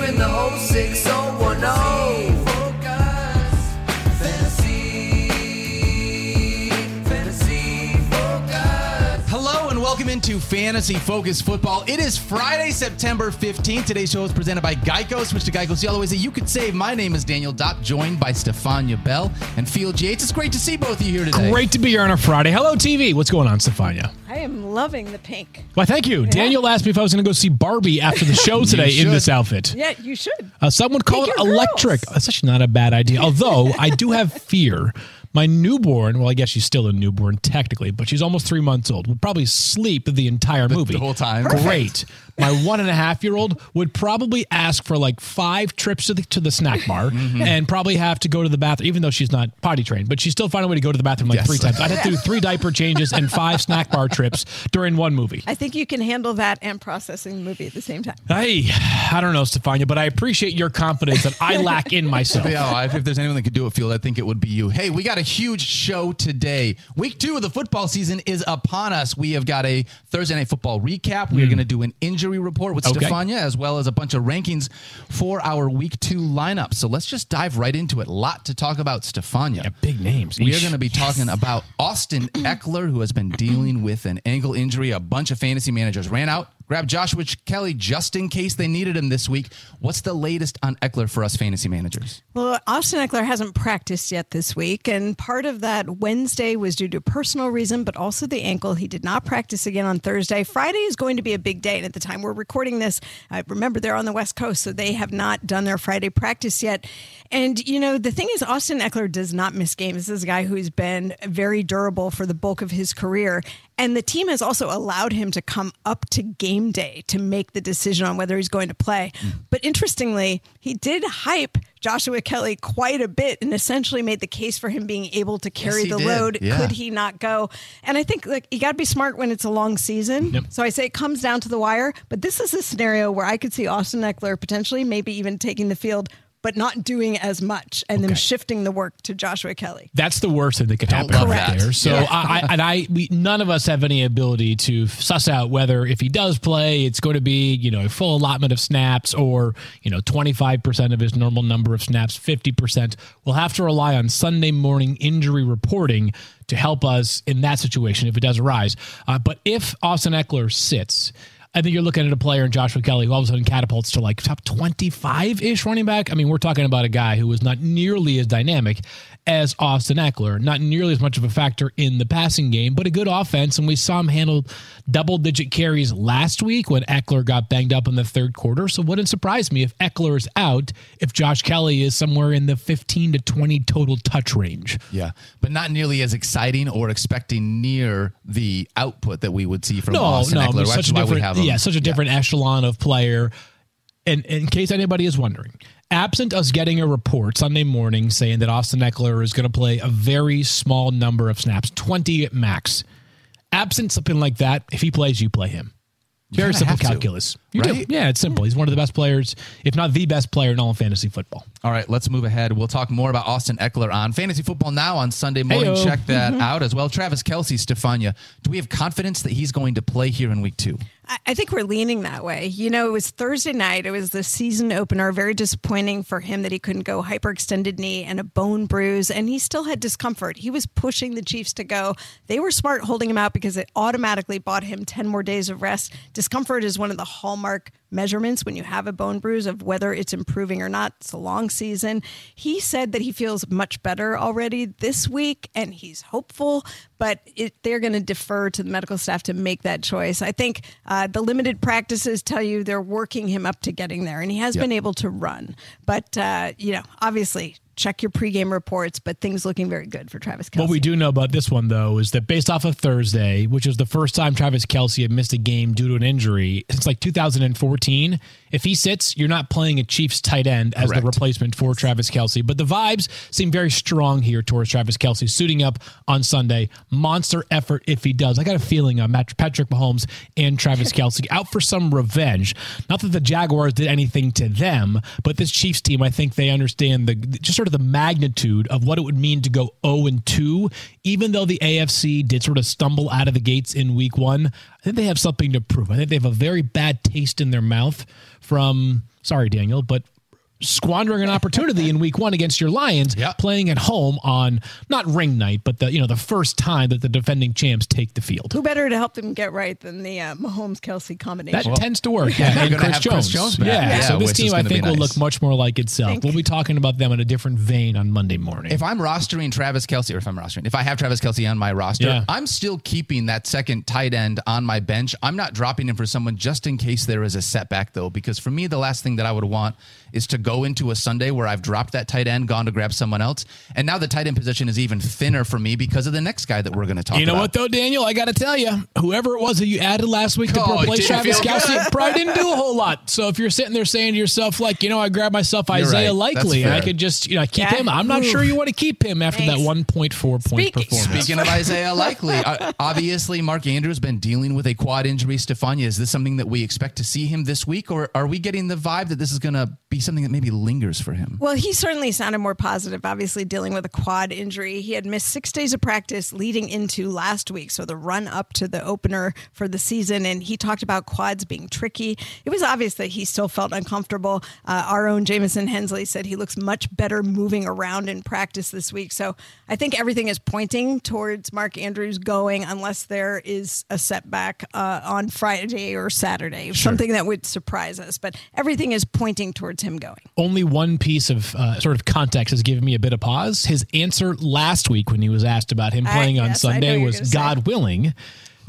in the whole 6010. Into Fantasy Focus Football. It is Friday, September 15th. Today's show is presented by Geico. Switch to Geico. See all the ways that you could save. My name is Daniel Dopp, joined by Stephania Bell and Field Yates. It's great to see both of you here today. Great to be here on a Friday. Hello, TV. What's going on, Stephania? I am loving the pink. Why, thank you. Daniel asked me if I was going to go see Barbie after the show today in this outfit. Yeah, you should. Uh, some would call Take it electric. girls. That's actually not a bad idea. Although I do have fear. My newborn, well, I guess she's still a newborn technically, but she's almost three months old, would probably sleep the entire movie. the whole time. Great. My one and a half year old would probably ask for like five trips to the, to the snack bar Mm-hmm. and probably have to go to the bathroom, even though she's not potty trained, but she's still find a way to go to the bathroom like Yes. three times. I'd have to do three diaper changes and five snack bar trips during one movie. I think you can handle that and processing the movie at the same time. Hey, I don't know, Stephania, but I appreciate your confidence that I lack in myself. Yeah, if, if there's anyone that could do it, Field, I think it would be you. Hey, we got a huge show today. Week two of the football season is upon us. We have got a Thursday night football recap. We are going to do an injury report with. Okay. Stephania, as well as a bunch of rankings for our week two lineup. So let's just dive right into it. A lot to talk about, Stephania. Yeah, big names. We are going to be talking about Austin Ekeler, who has been dealing with an ankle injury. A bunch of fantasy managers ran out, grabbed Joshua Kelley just in case they needed him this week. What's the latest on Ekeler for us fantasy managers? Well, Austin Ekeler hasn't practiced yet this week, and part of that Wednesday was due to personal reason, but also the ankle. He did not practice again on Thursday. Friday is going to be a big day, and at the time we're recording this, I remember they're on the West Coast, so they have not done their Friday practice yet. And you know, the thing is, Austin Ekeler does not miss games. This is a guy who's been very durable for the bulk of his career. And the team has also allowed him to come up to game day to make the decision on whether he's going to play. Hmm. But interestingly, he did hype Joshua Kelley quite a bit and essentially made the case for him being able to carry he the did. load. Yeah. Could he not go? And I think like you got to be smart when it's a long season. So I say it comes down to the wire. But this is a scenario where I could see Austin Ekeler potentially maybe even taking the field. But not doing as much, and then Okay. shifting the work to Joshua Kelley. That's the worst thing that could happen love right that. there. So Yeah. I, I and I we none of us have any ability to suss out whether if he does play, it's going to be you know a full allotment of snaps or you know twenty five percent of his normal number of snaps, fifty percent. We'll have to rely on Sunday morning injury reporting to help us in that situation if it does arise. Uh, but if Austin Ekeler sits. I think you're looking at a player in Joshua Kelley who all of a sudden catapults to like top 25 ish running back. I mean, we're talking about a guy who was not nearly as dynamic as Austin Ekeler, not nearly as much of a factor in the passing game, but a good offense. And we saw him handle double digit carries last week when Ekeler got banged up in the third quarter. So wouldn't surprise me if Ekeler is out, if Josh Kelley is somewhere in the 15 to 20 total touch range. Yeah, but not nearly as exciting or expecting near the output that we would see from No, Austin no, Ekeler. such a different, him. yeah, um, such a different echelon of player. And in case anybody is wondering, absent us getting a report Sunday morning saying that Austin Ekeler is going to play a very small number of snaps, 20 at max, absent something like that, if he plays, you play him. Very simple have to, calculus. You right? do. Yeah, it's simple. He's one of the best players, if not the best player in all of fantasy football. All right, let's move ahead. We'll talk more about Austin Ekeler on Fantasy Football Now on Sunday morning. Heyo. Check that mm-hmm. out as well. Travis Kelce, Stephania, do we have confidence that he's going to play here in week two? I- I think we're leaning that way. You know, it was Thursday night. It was the season opener. Very disappointing for him that he couldn't go hyperextended knee and a bone bruise, and he still had discomfort. He was pushing the Chiefs to go. They were smart holding him out because it automatically bought him 10 more days of rest. Discomfort is one of the hallmark measurements when you have a bone bruise of whether it's improving or not. It's a long season. He said that he feels much better already this week and he's hopeful, but it, they're going to defer to the medical staff to make that choice. I think uh, the limited practices tell you they're working him up to getting there, and he has Yep. been able to run. But, uh, you know, obviously, check your pregame reports, but things looking very good for Travis Kelce. What we do know about this one, though, is that based off of Thursday, which is the first time Travis Kelce had missed a game due to an injury since like 2014, if he sits, you're not playing a Chiefs tight end as Correct. the replacement for Travis Kelce. But the vibes seem very strong here towards Travis Kelce suiting up on Sunday. Monster effort if he does. I got a feeling uh, on Patrick Mahomes and Travis Kelce out for some revenge. Not that the Jaguars did anything to them, but this Chiefs team, I think they understand the just sort of the magnitude of what it would mean to go 0 and 2, even though the AFC did sort of stumble out of the gates in week one, I think they have something to prove. I think they have a very bad taste in their mouth from, sorry, Daniel, but squandering an opportunity in week one against your Lions, Yep. playing at home on not ring night, but the you know the first time that the defending champs take the field. Who better to help them get right than the uh, Mahomes Kelce combination? That tends to work. Yeah, and Chris have Jones. Chris Jones back. Yeah. Yeah, so this team I gonna be think will look much more like itself. Think- We'll be talking about them in a different vein on Monday morning. If I'm rostering Travis Kelce, or if I'm rostering, if I have Travis Kelsey on my roster, Yeah. I'm still keeping that second tight end on my bench. I'm not dropping him for someone just in case there is a setback, though, because for me, the last thing that I would want is to go into a Sunday where I've dropped that tight end, gone to grab someone else, and now the tight end position is even thinner for me because of the next guy that we're going to talk about. you know about. what though, Daniel? I got to tell you, whoever it was that you added last week to Oh, it replace Travis Kelce probably didn't do a whole lot. So if you're sitting there saying to yourself, like, you know, I grabbed myself Isaiah right. Likely, and I could just, you know, keep Yeah. him. I'm not Ooh. sure you want to keep him after Thanks. that 1.4 point Speaking- performance. Speaking of Isaiah Likely, uh, obviously Mark Andrews been dealing with a quad injury. Stephania, is this something that we expect to see him this week, or are we getting the vibe that this is going to be something that maybe lingers for him? Well, he certainly sounded more positive, obviously dealing with a quad injury. He had missed six days of practice leading into last week, so the run up to the opener for the season. And he talked about quads being tricky. It was obvious that he still felt uncomfortable. Uh, our own Jamison Hensley said he looks much better moving around in practice this week. So I think everything is pointing towards Mark Andrews going, unless there is a setback uh, on Friday or Saturday, something that would surprise us. But everything is pointing towards him going. only one piece of uh, sort of context has given me a bit of pause. His answer last week when he was asked about him I- playing on yes, Sunday was say. God willing.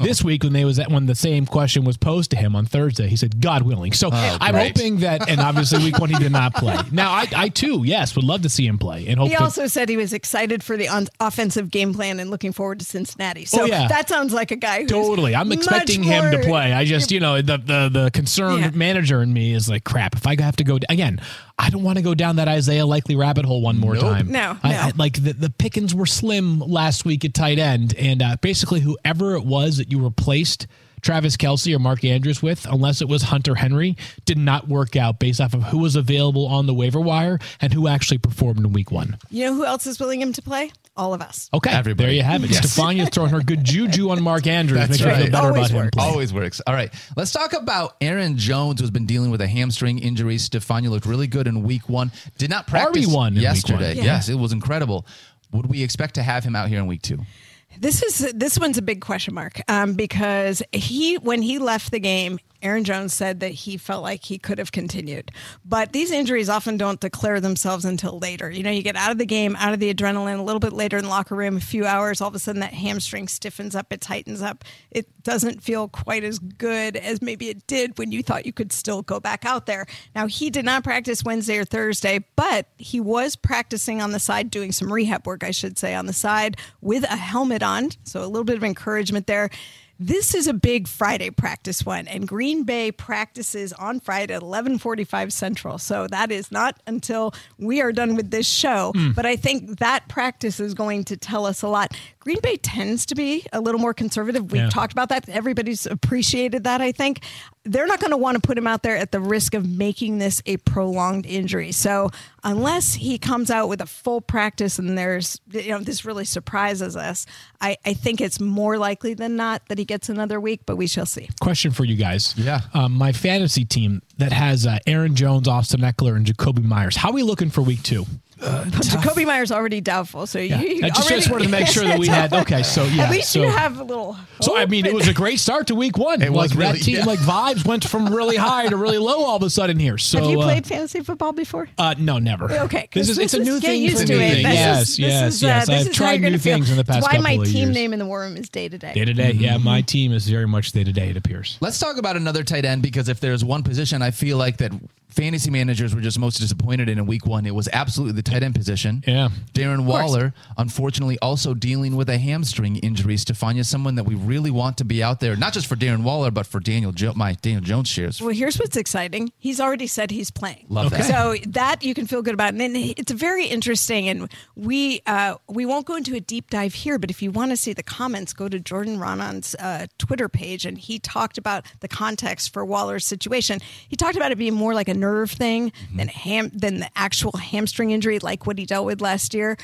This week, when they was at, when the same question was posed to him on Thursday, he said God willing. So oh, I'm great. hoping that, and obviously week one he did not play. Now I, I too, yes, would love to see him play and hope He that also said he was excited for the on- offensive game plan and looking forward to Cincinnati. Oh, so Oh, yeah. that sounds like a guy who's Totally. I'm much expecting him to play. I just, you know, the the, the concerned Yeah. manager in me is like, crap, if I have to go again, I don't want to go down that Isaiah likely rabbit hole one more Nope. time. No, I, no. I- like the, the pickings were slim last week at tight end. And uh, basically, whoever it was that you replaced Travis Kelce or Mark Andrews with, unless it was Hunter Henry, did not work out based off of who was available on the waiver wire and who actually performed in week one. You know who else is willing him to play? All of us. Okay. Everybody. There you have it. Yes. Stephania's throwing her good juju on Mark Andrews. That's Makes me feel right. better Always about him works. playing. Always works. All right. Let's talk about Aaron Jones, who's been dealing with a hamstring injury. Stephania looked really good in week one. Did not practice RB1 in week yesterday. one. Yeah. Yes, it was incredible. Would we expect to have him out here in week two? This is this one's a big question mark um, because he when he left the game, Aaron Jones said that he felt like he could have continued, but these injuries often don't declare themselves until later. You know, you get out of the game, out of the adrenaline, a little bit later in the locker room, a few hours, all of a sudden that hamstring stiffens up, it tightens up, it doesn't feel quite as good as maybe it did when you thought you could still go back out there. Now he did not practice Wednesday or Thursday, but he was practicing on the side, doing some rehab work, I should say, on the side with a helmet on. So a little bit of encouragement there. This is a big Friday practice one, and Green Bay practices on Friday at 11:45 Central. So that is not until we are done with this show. Hmm. But I think that practice is going to tell us a lot. Green Bay tends to be a little more conservative. We've Yeah. talked about that. Everybody's appreciated that. I think they're not going to want to put him out there at the risk of making this a prolonged injury. So unless he comes out with a full practice and there's you know this really surprises us, I, I think it's more likely than not that he gets another week. But we shall see. Question for you guys. Yeah. Um, my fantasy team that has uh, Aaron Jones, Austin Ekeler, and Jakobi Meyers. How are we looking for week two? Jakobi Meyers already doubtful, so you I just, already, just wanted to make sure that we had. Okay, so yeah. At least so, you have a little. So I mean, it was a great start to week one. It was like really, that team, yeah. like vibes went from really high to really low all of a sudden here. So Have you uh, played fantasy football before? Uh, no, never. Okay, 'cause this is it's a is- thing. get used for to me. it. This yes, is- yes, is, uh, yes. this I've tried you're gonna new feel. things in the past It's why my of team years. name in the war room is day to day. Day to day, yeah. My team is very much day to day. It appears. Let's talk about another tight end because if there's one position I feel like that fantasy managers were just most disappointed in in week one, it was absolutely the tight end position. Yeah. Darren Waller, unfortunately, also dealing with a hamstring injury. Stephania, someone that we really want to be out there, not just for Darren Waller, but for Daniel jo- my Daniel Jones shares. Well, here's what's exciting. He's already said he's playing. Love that. So that you can feel good about. And then it's very interesting. And we uh, we won't go into a deep dive here, but if you want to see the comments, go to Jordan Raanan's uh, Twitter page, and he talked about the context for Waller's situation. He talked about it being more like a nerve thing Mm-hmm. than ham than the actual hamstring injury, like what he dealt with last year.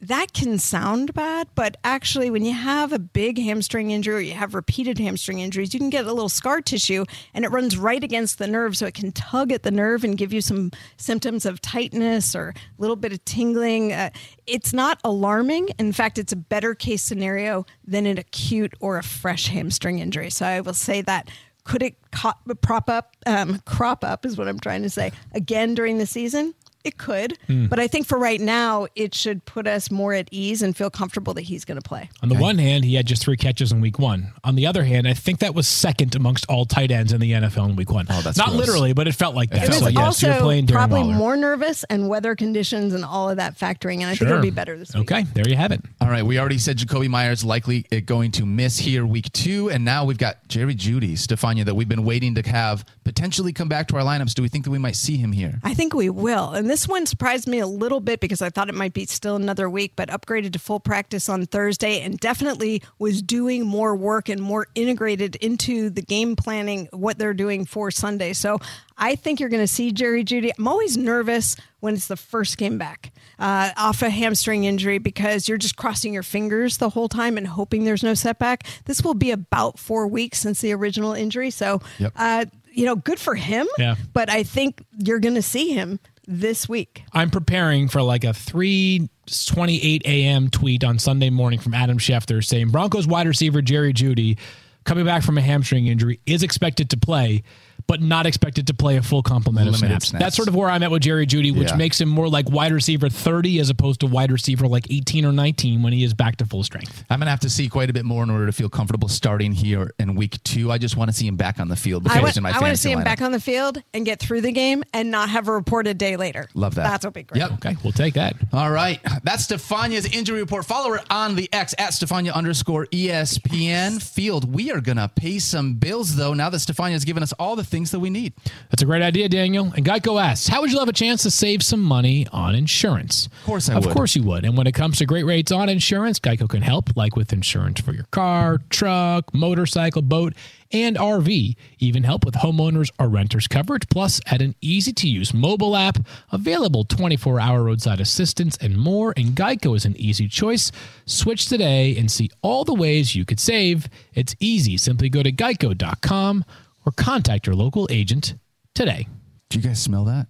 That can sound bad, but actually, when you have a big hamstring injury or you have repeated hamstring injuries, you can get a little scar tissue and it runs right against the nerve. So it can tug at the nerve and give you some symptoms of tightness or a little bit of tingling. Uh, it's not alarming. In fact, it's a better case scenario than an acute or a fresh hamstring injury. So I will say that. Could it co- prop up, um, crop up, is what I'm trying to say, again during the season? It could, Hmm. but I think for right now, it should put us more at ease and feel comfortable that he's going to play. On the one hand, he had just three catches in week one. On the other hand, I think that was second amongst all tight ends in the NFL in week one. Oh, that's Not gross. literally, but it felt like that. It was so, yes, also you're playing Darren probably Waller. more nervous and weather conditions and all of that factoring, and I think it'll be better this week. Okay, there you have it. All right, we already said Jakobi Meyers likely uh, going to miss here week two, and now we've got Jerry Jeudy, Stephania, that we've been waiting to have potentially come back to our lineups. Do we think that we might see him here? I think we will. And this one surprised me a little bit because I thought it might be still another week, but upgraded to full practice on Thursday and definitely was doing more work and more integrated into the game planning, what they're doing for Sunday. So I think you're going to see Jerry Jeudy. I'm always nervous when it's the first game back uh, off a hamstring injury because you're just crossing your fingers the whole time and hoping there's no setback. This will be about four weeks since the original injury. So, Yep. uh, you know, good for him. Yeah. But I think you're going to see him this week. I'm preparing for like a 3:28 a.m. tweet on Sunday morning from Adam Schefter saying Broncos wide receiver Jerry Jeudy coming back from a hamstring injury is expected to play but not expected to play a full complement of Limited snaps. snaps. That's sort of where I'm at with Jerry Jeudy, which Yeah. makes him more like wide receiver 30 as opposed to wide receiver like 18 or 19 when he is back to full strength. I'm going to have to see quite a bit more in order to feel comfortable starting here in week two. I just want to see him back on the field before I want, in my I want to see him lineup. back on the field and get through the game and not have a reported day later. Love that. That's what be great. Yep. Okay, we'll take that. All right. That's Stephania's injury report. Follow her on the X at Stephania underscore ESPN. Field, we are going to pay some bills, though, now that Stephania's given us all the things that we need. That's a great idea, Daniel. And Geico asks, how would you love a chance to save some money on insurance? Of course I of would. course you would. And when it comes to great rates on insurance, Geico can help, like with insurance for your car, truck, motorcycle, boat, and RV. Even help with homeowners or renters coverage, plus at an easy-to-use mobile app, available 24-hour roadside assistance, and more. And Geico is an easy choice. Switch today and see all the ways you could save. It's easy. Simply go to geico.com or contact your local agent today. Do you guys smell that?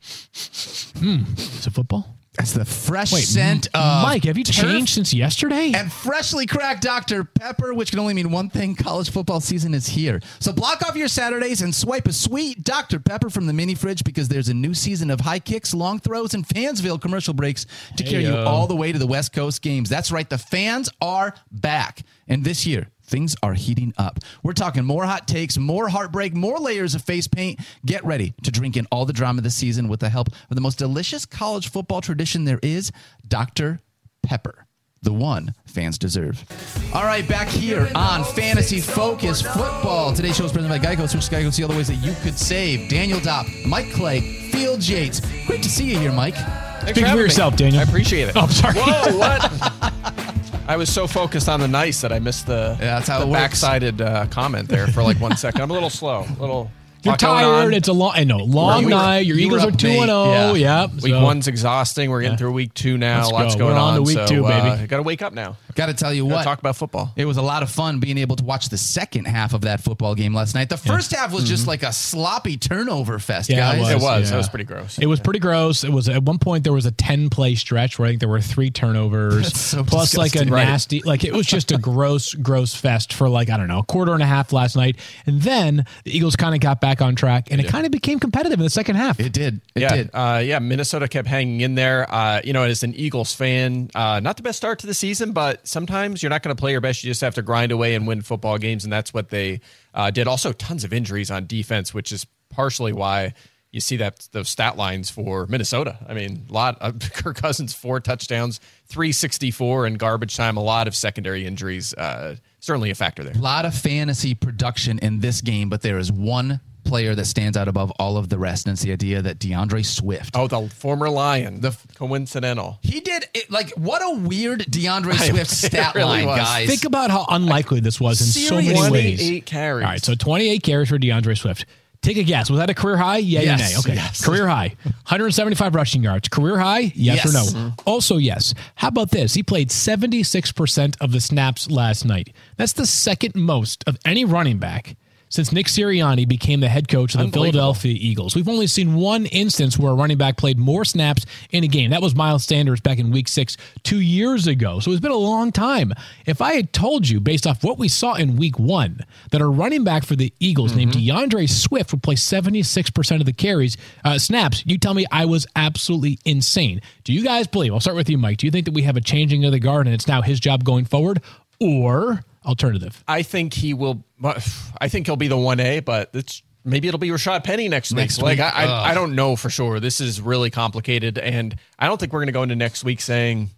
Hmm, is it football? That's the fresh Wait, scent of Mike, have you changed since yesterday? And freshly cracked Dr. Pepper, which can only mean one thing college football season is here. So block off your Saturdays and swipe a sweet Dr. Pepper from the mini fridge because there's a new season of high kicks, long throws, and Fansville commercial breaks to carry you all the way to the West Coast games. That's right, the fans are back. And this year, things are heating up. We're talking more hot takes, more heartbreak, more layers of face paint. Get ready to drink in all the drama this season with the help of the most delicious college football tradition there is, Dr. Pepper. The one fans deserve. All right, back here on Fantasy Focus Football. Today's show is presented by Geico. Switch to Geico. See all the ways that you could save. Daniel Dopp, Mike Clay, Field Yates. Great to see you here, Mike. Thanks Speak for having me. yourself, Daniel. I appreciate it. Oh, sorry. Whoa, what? I was so focused on the nice that I missed the, Yeah, that's how the it works. backsided uh, comment there for like one second. I'm a little slow. A little. You're tired. It's a long, I know, long You were- night. Your you Eagles are up 2 late. 0. Yeah. Yep. Week so- one's exhausting. We're getting through week two now. Let's Lots go. going We're on to week so, two, uh, baby. Got to wake up now. Got to tell you Gotta what. talk about football. It was a lot of fun being able to watch the second half of that football game last night. The first half was just like a sloppy turnover fest, Mm-hmm. Yeah, it guys. It was. yeah. That was pretty gross. It was pretty gross. It was at one point there was a ten play stretch where I think there were three turnovers, so plus like a disgusting. Right. nasty, like it was just a gross, gross fest for like I don't know a quarter and a half last night, and then the Eagles kind of got back on track, and it kind of became competitive in the second half. It did. It yeah, did. Uh, yeah. Minnesota kept hanging in there. Uh, you know, as an Eagles fan, uh, not the best start to the season, but sometimes you're not going to play your best. You just have to grind away and win football games, and that's what they uh, did. Also, tons of injuries on defense, which is partially why you see that those stat lines for Minnesota. I mean, a lot of Kirk Cousins four touchdowns, three sixty four in garbage time. A lot of secondary injuries. Uh, certainly a factor there. A lot of fantasy production in this game, but there is one player that stands out above all of the rest, and it's the idea that D'Andre Swift. Oh, the former Lion. The- coincidental. He did it like what a weird D'Andre Swift it stat really line, was. guys. Think about how unlikely this was in so many Seriously. ways. 28 carries. All right, so 28 carries for D'Andre Swift. Take a guess. Was that a career high? Yeah, Yes, nay. Okay. yes. Career high. 175 rushing yards. Career high? Yes, or Yes. no? Also, yes. How about this? He played 76% of the snaps last night. That's the second most of any running back since Nick Sirianni became the head coach of the Philadelphia Eagles. We've only seen one instance where a running back played more snaps in a game. That was Miles Sanders back in week six, two years ago. So it's been a long time. If I had told you, based off what we saw in week one, that a running back for the Eagles named D'Andre Swift would play 76% of the carries, uh, snaps, you tell me I was absolutely insane. Do you guys believe? I'll start with you, Mike. Do you think that we have a changing of the guard and it's now his job going forward? Or alternative? I think he will. Uh, I think he'll be the one A, but it's maybe it'll be Rashaad Penny next week. Next like week, I, ugh. I, I don't know for sure. This is really complicated, and I don't think we're going to go into next week saying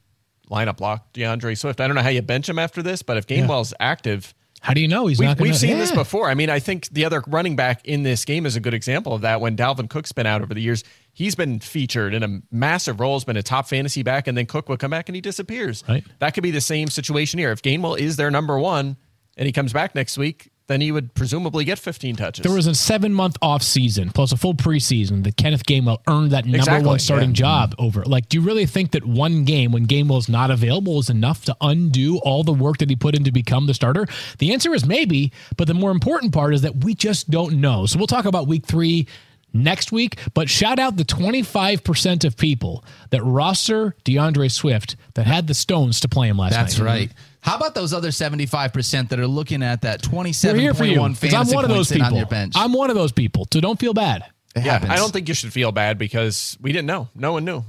lineup lock D'Andre Swift. I don't know how you bench him after this, but if Gainwell's active, How do you know he's we've, not going we've seen this before. I mean, I think the other running back in this game is a good example of that. When Dalvin Cook's been out over the years, he's been featured in a massive role, has been a top fantasy back, and then Cook would come back and he disappears. Right. That could be the same situation here. If Gainwell is their number one and he comes back next week, then he would presumably get 15 touches. There was a seven month off season plus a full preseason that Kenneth Gainwell earned that number Exactly, one starting yeah. job over. Like, do you really think that one game when Gainwell's not available is enough to undo all the work that he put in to become the starter? The answer is maybe, but the more important part is that we just don't know. So we'll talk about week three next week, but shout out the 25% of people that roster D'Andre Swift that had the stones to play him last night. That's right. How about those other 75% that are looking at that We're here for you. 27.1 'cause I'm fantasy one of those points sitting people. on your bench? I'm one of those people. So don't feel bad. It yeah, happens. I don't think you should feel bad because we didn't know. No one knew.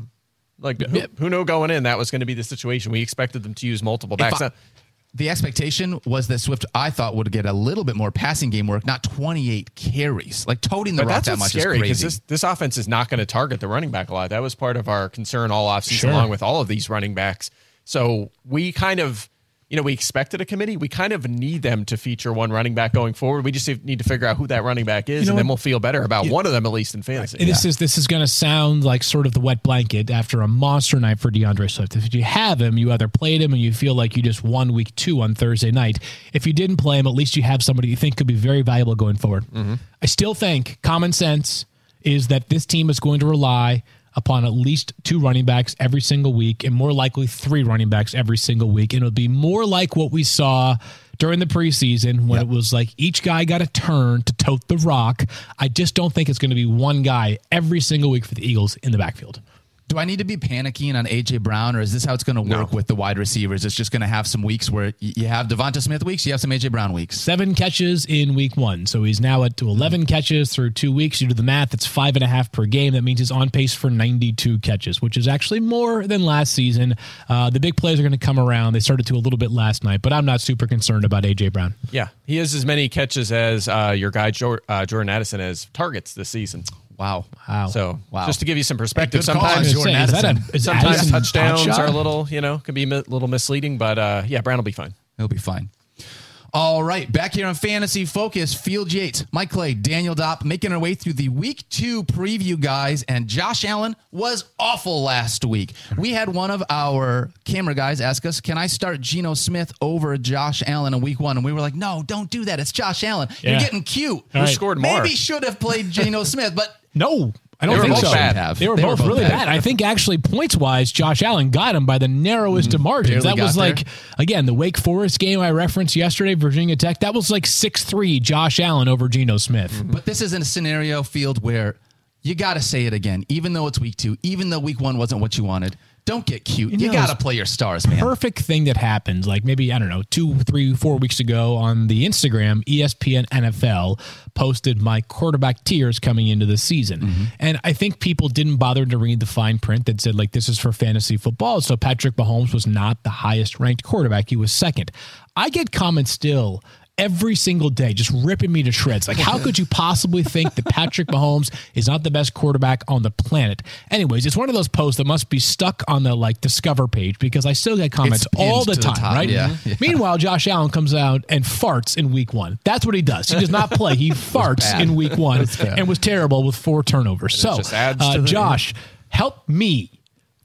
Like who, who knew going in that was going to be the situation? We expected them to use multiple backs. I- the expectation was that Swift, I thought, would get a little bit more passing game work, not 28 carries. Like toting the but rock that's that what's much scary is because crazy. this, this offense is not going to target the running back a lot. That was part of our concern all offseason, Sure. along with all of these running backs. So we kind of, you know, we expected a committee. We kind of need them to feature one running back going forward. We just need to figure out who that running back is, know and then we'll feel better about one of them at least in fantasy. And This is this is going to sound like sort of the wet blanket after a monster night for D'Andre Swift. If you have him, you either played him and you feel like you just won week two on Thursday night. If you didn't play him, at least you have somebody you think could be very valuable going forward. Mm-hmm. I still think common sense is that this team is going to rely upon at least two running backs every single week and more likely three running backs every single week. And it'll be more like what we saw during the preseason when it was like each guy got a turn to tote the rock. I just don't think it's going to be one guy every single week for the Eagles in the backfield. Do I need to be panicking on AJ Brown, or is this how it's going to work with the wide receivers? It's just going to have some weeks where you have Devonta Smith weeks, you have some AJ Brown weeks. Seven catches in week one. So he's now at to 11 catches through two weeks. You do the math, it's five and a half per game. That means he's on pace for 92 catches, which is actually more than last season. Uh, the big plays are going to come around. They started to a little bit last night, but I'm not super concerned about A.J. Brown. Yeah, he has as many catches as uh, your guy Jor- uh, Jordan Addison has targets this season. Wow. Wow. So Wow. just to give you some perspective, sometimes Jordan Say, that a- sometimes Addison touchdowns are a little, you know, can be a little misleading. But uh, yeah, Brown will be fine. He'll be fine. All right, back here on Fantasy Focus, Field Yates, Mike Clay, Daniel Dopp, making our way through the week two preview, guys. And Josh Allen was awful last week. We had one of our camera guys ask us, Can I start Geno Smith over Josh Allen in week one? And we were like, No, don't do that. It's Josh Allen. You're getting cute. Who right. scored more? Maybe should have played Geno Smith, but No, I don't They think so. bad. They were They both both really bad. bad. I think actually points wise, Josh Allen got him by the narrowest mm-hmm. of margins. Barely That was got there. like again the Wake Forest game I referenced yesterday, Virginia Tech. That was like six three Josh Allen over Geno Smith. Mm-hmm. But this is in a scenario field where you got to say it again, even though it's week two, even though week one wasn't what you wanted. Don't get cute. You, know, got to play your stars, man. perfect thing that happened like maybe i don't know two three four weeks ago on the instagram espn nfl posted my quarterback tiers coming into the season. Mm-hmm. And i think people didn't bother to read the fine print that said like this is for fantasy football. So patrick mahomes was not the highest ranked quarterback. He was second. I get comments still every single day, just ripping me to shreds. Like, how could you possibly think that Patrick Mahomes is not the best quarterback on the planet? Anyways, it's one of those posts that must be stuck on the like Discover page because I still get comments It's all the the time, top, right? yeah. Yeah. Meanwhile, Josh Allen comes out and farts in week one. That's what he does. He does not play. He farts in week one and was terrible with four turnovers. So, uh, Josh, help me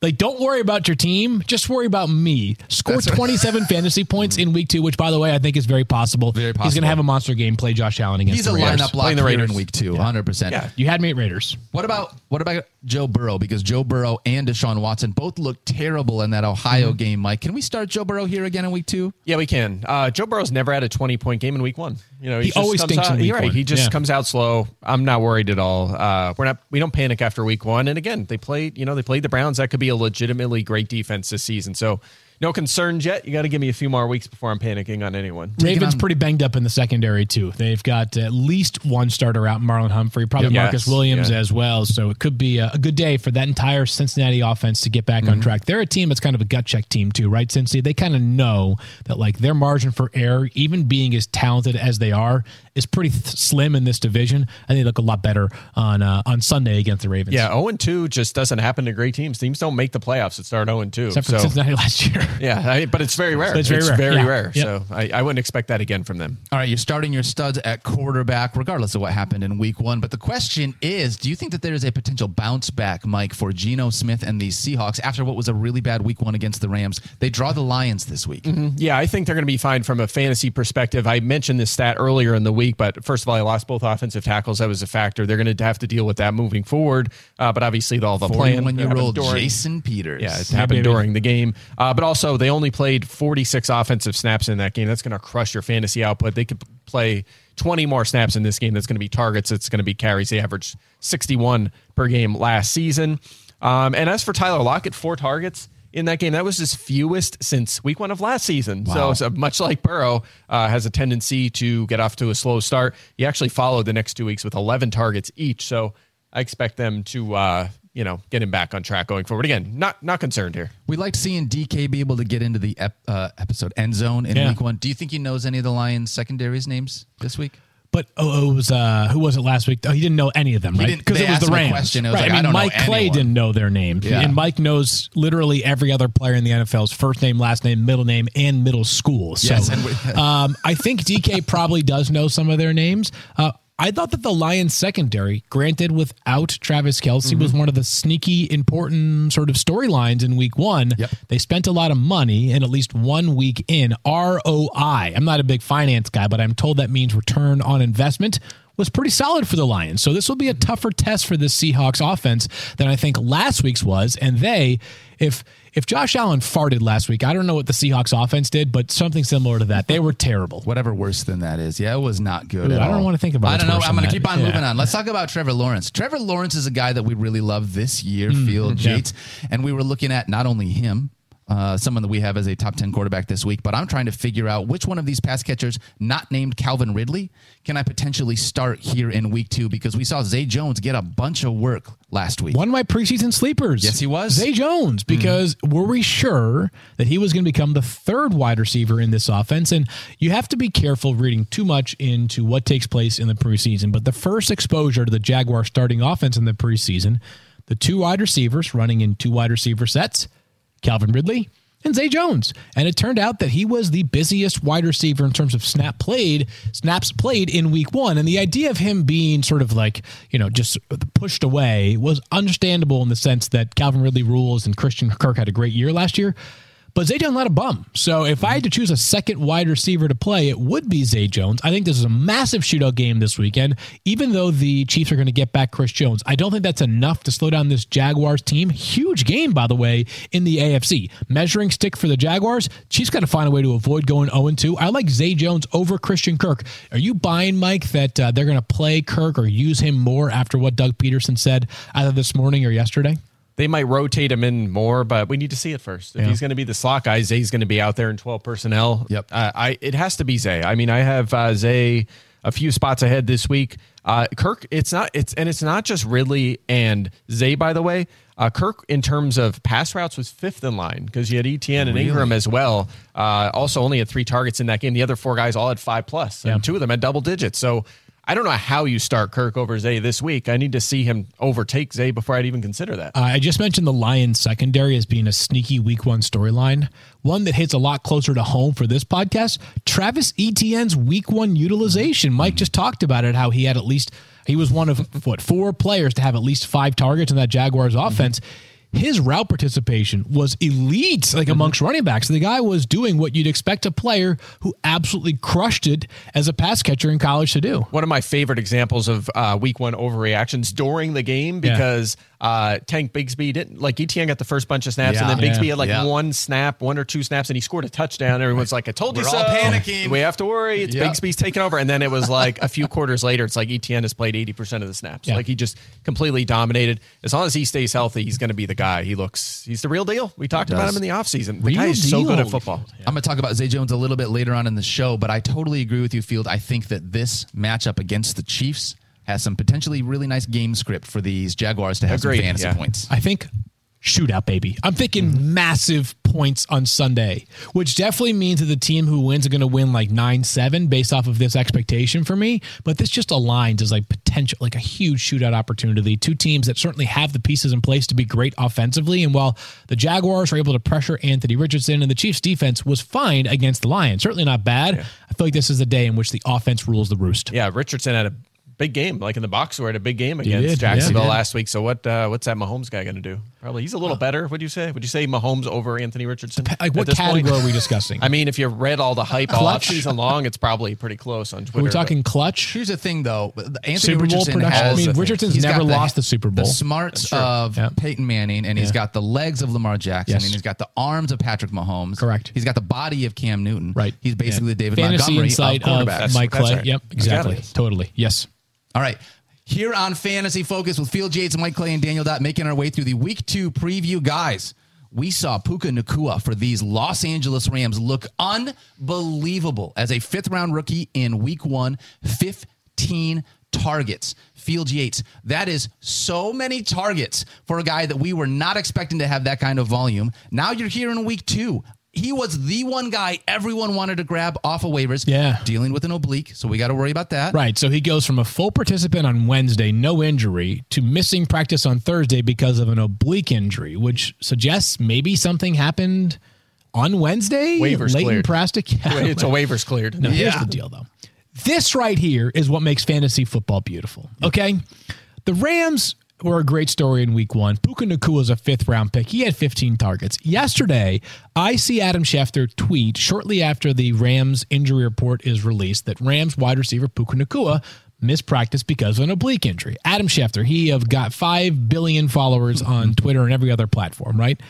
like don't worry about your team, just worry about me. Score That's right. 27 fantasy points in week two, which by the way I think is very possible. Very He's going to have a monster game. Play Josh Allen against He's the a Raiders. lineup lock Playing the Raiders. in week two, 100%. Yeah. You had me at Raiders. What about what about Joe Burrow? Because Joe Burrow and Deshaun Watson both looked terrible in that Ohio Mm-hmm. game. Mike, can we start Joe Burrow here again in week two? Yeah, we can. Uh, Joe Burrow's never had a 20 point game in week one. You know, He just always comes stinks out, in week you're right. one. He just Yeah. comes out slow. I'm not worried at all. Uh, we're not. We don't panic after week one. And again, they played. You know, they played the Browns. That could be a legitimately great defense this season. So no concerns yet. You got to give me a few more weeks before I'm panicking on anyone. Ravens on- pretty banged up in the secondary too. They've got at least one starter out, Marlon Humphrey, probably Yep. Marcus Yes. Williams Yeah. as well. So it could be a, a good day for that entire Cincinnati offense to get back Mm-hmm. on track. They're a team that's kind of a gut check team too, right? Cincy, they kind of know that like their margin for error, even being as talented as they are, is pretty th- slim in this division. And they look a lot better on uh, on Sunday against the Ravens. Yeah, 0 2 just doesn't happen to great teams. Teams don't make the playoffs that start 0 2. except for So, Cincinnati last year. Yeah, I, but it's very rare. It's very rare. Yeah. rare. Yep. So I, I wouldn't expect that again from them. All right, you're starting your studs at quarterback, regardless of what happened in week one. But the question is do you think that there is a potential bounce back, Mike, for Geno Smith and these Seahawks after what was a really bad week one against the Rams? They draw the Lions this week. Yeah, I think they're going to be fine from a fantasy perspective. I mentioned this stat earlier in the week, but first of all, I lost both offensive tackles. That was a factor. They're going to have to deal with that moving forward. Uh, but obviously, they'll have plan. when you Happened roll Jason Peters. Yeah, it happened baby. during the game. Uh, but also, they only played 46 offensive snaps in that game. That's going to crush your fantasy output. They could play 20 more snaps in this game. That's going to be targets. It's going to be carries. They averaged 61 per game last season. Um, and as for Tyler Lockett, four targets in that game. That was his fewest since week one of last season. So, so much like Burrow uh, has a tendency to get off to a slow start, he actually followed the next two weeks with 11 targets each. So I expect them to, uh, you know, get him back on track going forward. Again, not not concerned here. We liked seeing DK be able to get into the ep, uh, episode end zone in Yeah. week one. Do you think he knows any of the Lions secondaries names this week? But oh, it was uh, who was it last week? Oh, he didn't know any of them, right? Because it was the Rams. question, was right. like, I I mean, know Mike Clay anyone. didn't know their names, Yeah. and Mike knows literally every other player in the NFL's first name, last name, middle name, and middle school. So, Yes, and we- um, I think DK probably does know some of their names. Uh, I thought that the Lions secondary, granted without Travis Kelsey, was Mm-hmm. one of the sneaky important sort of storylines in week one. Yep. They spent a lot of money and at least one week in ROI. I'm not a big finance guy, but I'm told that means return on investment was pretty solid for the Lions. So this will be a tougher test for the Seahawks offense than I think last week's was. And they, if if Josh Allen farted last week, I don't know what the Seahawks offense did, but something similar to that. They were terrible. Whatever worse than that is. Yeah, it was not good. Ooh, I don't all. wanna think about it. I don't know. I'm going to keep on Yeah. moving on. Let's talk about Trevor Lawrence. Trevor Lawrence is a guy that we really love this year, mm-hmm. Field yeah. Yates, and we were looking at not only him. Uh, someone that we have as a top 10 quarterback this week, but I'm trying to figure out which one of these pass catchers, not named Calvin Ridley, can I potentially start here in week two because we saw Zay Jones get a bunch of work last week. One of my preseason sleepers. Yes, he was. Zay Jones, because were we sure that he was going to become the third wide receiver in this offense? And you have to be careful reading too much into what takes place in the preseason. But the first exposure to the Jaguar starting offense in the preseason, the two wide receivers running in two wide receiver sets, Calvin Ridley and Zay Jones. And it turned out that he was the busiest wide receiver in terms of snap played, snaps played in week one. And the idea of him being sort of like, you know, just pushed away was understandable in the sense that Calvin Ridley rules and Christian Kirk had a great year last year. But Zay Jones not a bum. So if I had to choose a second wide receiver to play, it would be Zay Jones. I think this is a massive shootout game this weekend. Even though the Chiefs are going to get back Chris Jones, I don't think that's enough to slow down this Jaguars team. Huge game, by the way, in the AFC. Measuring stick for the Jaguars. Chiefs got to find a way to avoid going 0 2. I like Zay Jones over Christian Kirk. Are you buying, Mike, that uh, they're going to play Kirk or use him more after what Doug Pederson said either this morning or yesterday? They might rotate him in more, but we need to see it first. If Yeah. he's going to be the slot guy, Zay's going to be out there in 12 personnel. Yep. Uh, I it has to be Zay. I mean, I have uh, Zay a few spots ahead this week. Uh, Kirk, it's not it's and it's not just Ridley and Zay. By the way, uh, Kirk in terms of pass routes was fifth in line because you had Etienne and Ingram as well. Uh, also, only had three targets in that game. The other four guys all had five plus, and Yeah. two of them had double digits. So. I don't know how you start Kirk over Zay this week. I need to see him overtake Zay before I'd even consider that. Uh, I just mentioned the Lions secondary as being a sneaky week one storyline. One that hits a lot closer to home for this podcast. Travis Etienne's week one utilization. Mike just talked about it, how he had at least, he was one of what, four players to have at least five targets in that Jaguars offense. His route participation was elite, like amongst running backs. The guy was doing what you'd expect a player who absolutely crushed it as a pass catcher in college to do. One of my favorite examples of uh, week one overreactions during the game Yeah. because uh, Tank Bigsby didn't like Etienne got the first bunch of snaps and then Bigsby Yeah. had like Yeah. one snap, one or two snaps, and he scored a touchdown. Everyone's like, "I told you We're so." all panicking. We have to worry. It's Yeah. Bigsby's taking over, and then it was like a few quarters later, it's like Etienne has played eighty percent of the snaps. Yeah. Like he just completely dominated. As long as he stays healthy, he's going to be the guy. He looks, he's the real deal. We talked about him in the offseason. The guy Real is so good at football. I'm going to talk about Zay Jones a little bit later on in the show, but I totally agree with you, Field. I think that this matchup against the Chiefs has some potentially really nice game script for these Jaguars to have Agreed, some fantasy yeah. points. I think shootout, baby. I'm thinking mm-hmm. massive points on Sunday, which definitely means that the team who wins are going to win like 9 7 based off of this expectation for me. But this just aligns as like potential, like a huge shootout opportunity. Two teams that certainly have the pieces in place to be great offensively. And while the Jaguars were able to pressure Anthony Richardson and the Chiefs defense was fine against the Lions, certainly not bad. I feel like this is a day in which the offense rules the roost. Yeah, Richardson had a big game, like in the box score, had a big game against yeah, Jacksonville he did. last week. So what? Uh, what's that Mahomes guy going to do? Probably he's a little better. Would you say? Would you say Mahomes over Anthony Richardson? Like, what this point? category are we discussing? I mean, if you read all the hype all season long, it's probably pretty close on Twitter. Are we but- talking clutch? Here's the thing, though. Anthony Super Bowl Richardson production? has. I mean, Richardson's never got lost the Super Bowl. The smarts of Yeah. Peyton Manning, and he's got the legs of Lamar Jackson, Yes. and he's got the arms of Patrick Mahomes. Correct. He's got the body of Cam Newton. Right. He's basically Yeah. the David Fantasy Montgomery insight of of. Mike That's Clay. right. Yep, exactly. Totally. Yes. All right. Here on Fantasy Focus with Field Yates, Mike Clay, and Daniel Dopp making our way through the week two preview. Guys, we saw Puka Nacua for these Los Angeles Rams look unbelievable as a fifth round rookie in week one, 15 targets. Field Yates, that is so many targets for a guy that we were not expecting to have that kind of volume. Now you're here in week two. He was the one guy everyone wanted to grab off of waivers. Yeah. Dealing with an oblique, so we got to worry about that. Right. So he goes from a full participant on Wednesday, no injury, to missing practice on Thursday because of an oblique injury, which suggests maybe something happened on Wednesday. Waivers Leighton cleared. Prastic. it's a waivers cleared. No, here's the deal, though. This right here is what makes fantasy football beautiful. Okay, the Rams were a great story in Week One. Puka Nacua is a fifth round pick. He had 15 targets yesterday. I see Adam Schefter tweet shortly after the Rams injury report is released that Rams wide receiver Puka Nacua missed practice because of an oblique injury. Adam Schefter, he have got five billion followers on mm-hmm. Twitter and every other platform, right?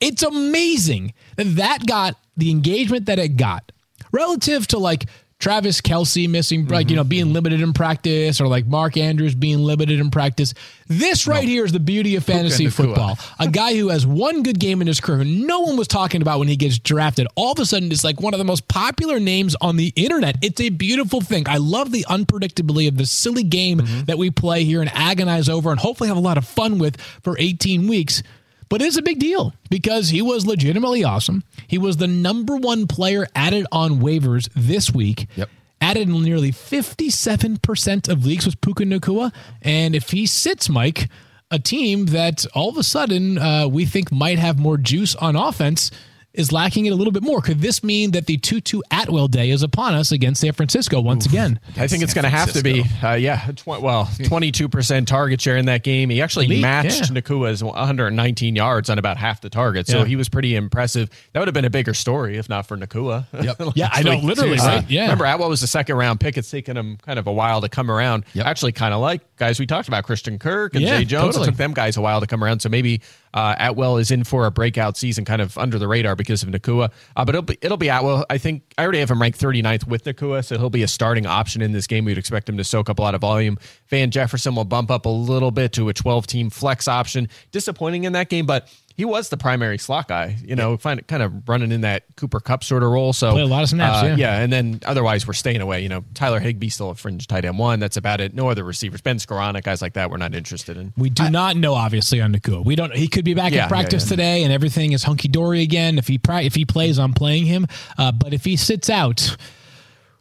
It's amazing that that got the engagement that it got relative to like Travis Kelce missing, like, you mm-hmm, know, being mm-hmm. limited in practice or like Mark Andrews being limited in practice. This right here is the beauty of fantasy football. A guy who has one good game in his career, who no one was talking about when he gets drafted, all of a sudden is like one of the most popular names on the internet. It's a beautiful thing. I love the unpredictability of the silly game mm-hmm. that we play here and agonize over and hopefully have a lot of fun with for 18 weeks. But it's a big deal because he was legitimately awesome. He was the number one player added on waivers this week. Yep. Added in nearly 57% of leagues with Puka Nacua. And if he sits, Mike, a team that all of a sudden uh, we think might have more juice on offense is lacking it a little bit more. Could this mean that the Tutu Atwell day is upon us against San Francisco once again? I think it's going to have to be, uh, yeah, tw- well, twenty-two percent target share in that game. He actually Elite, matched yeah. Nacua's 119 yards on about half the target, so Yeah. he was pretty impressive. That would have been a bigger story if not for Nacua. Yep. Yeah, I know, literally, seriously. right? Yeah. Remember, Atwell was the second round pick. It's taken him kind of a while to come around. Yep. Actually, kind of like guys we talked about, Christian Kirk and Yeah, Zay Jones. totally. It took them guys a while to come around. So maybe uh, Atwell is in for a breakout season, kind of under the radar because of Nacua. Uh, but it'll be it'll be Atwell. I think I already have him ranked 39th with Nacua, so he'll be a starting option in this game. We'd expect him to soak up a lot of volume. Van Jefferson will bump up a little bit to a 12 team flex option. Disappointing in that game, but. He was the primary slot guy, you know, find, kind of running in that Cooper Kupp sort of role. So Played a lot of snaps, uh, yeah. yeah, and then otherwise we're staying away. You know, Tyler Higbee still a fringe tight end one. That's about it. No other receivers. Ben Skowronek, guys like that, we're not interested in. We do not know, obviously, on Nacua. We don't. He could be back Yeah, in practice yeah, yeah. today, and everything is hunky dory again. If he pra- if he plays, I'm playing him. Uh, but if he sits out,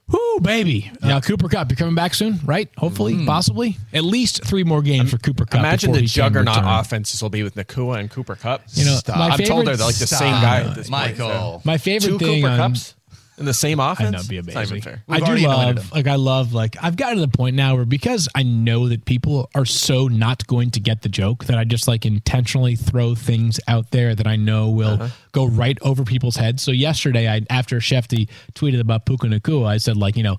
whoo, baby! Now uh, Cooper Kupp, you're coming back soon, right? Hopefully, mm. possibly, at least three more games for Cooper Kupp. Imagine the juggernaut return. offenses will be with Nacua and Cooper Kupp. You know, Stop. my I'm told favorite- they're like the same guy. At this point, Michael. so. My favorite Two thing Cooper on- Cups. In the same offense. I know, it'd be It's not amazing. fair. I do love, like, I love, like, I've gotten to the point now where because I know that people are so not going to get the joke that I just like intentionally throw things out there that I know will Uh-huh. go right over people's heads. So yesterday, I after Shefty tweeted about Puka Nacua, I said like, you know,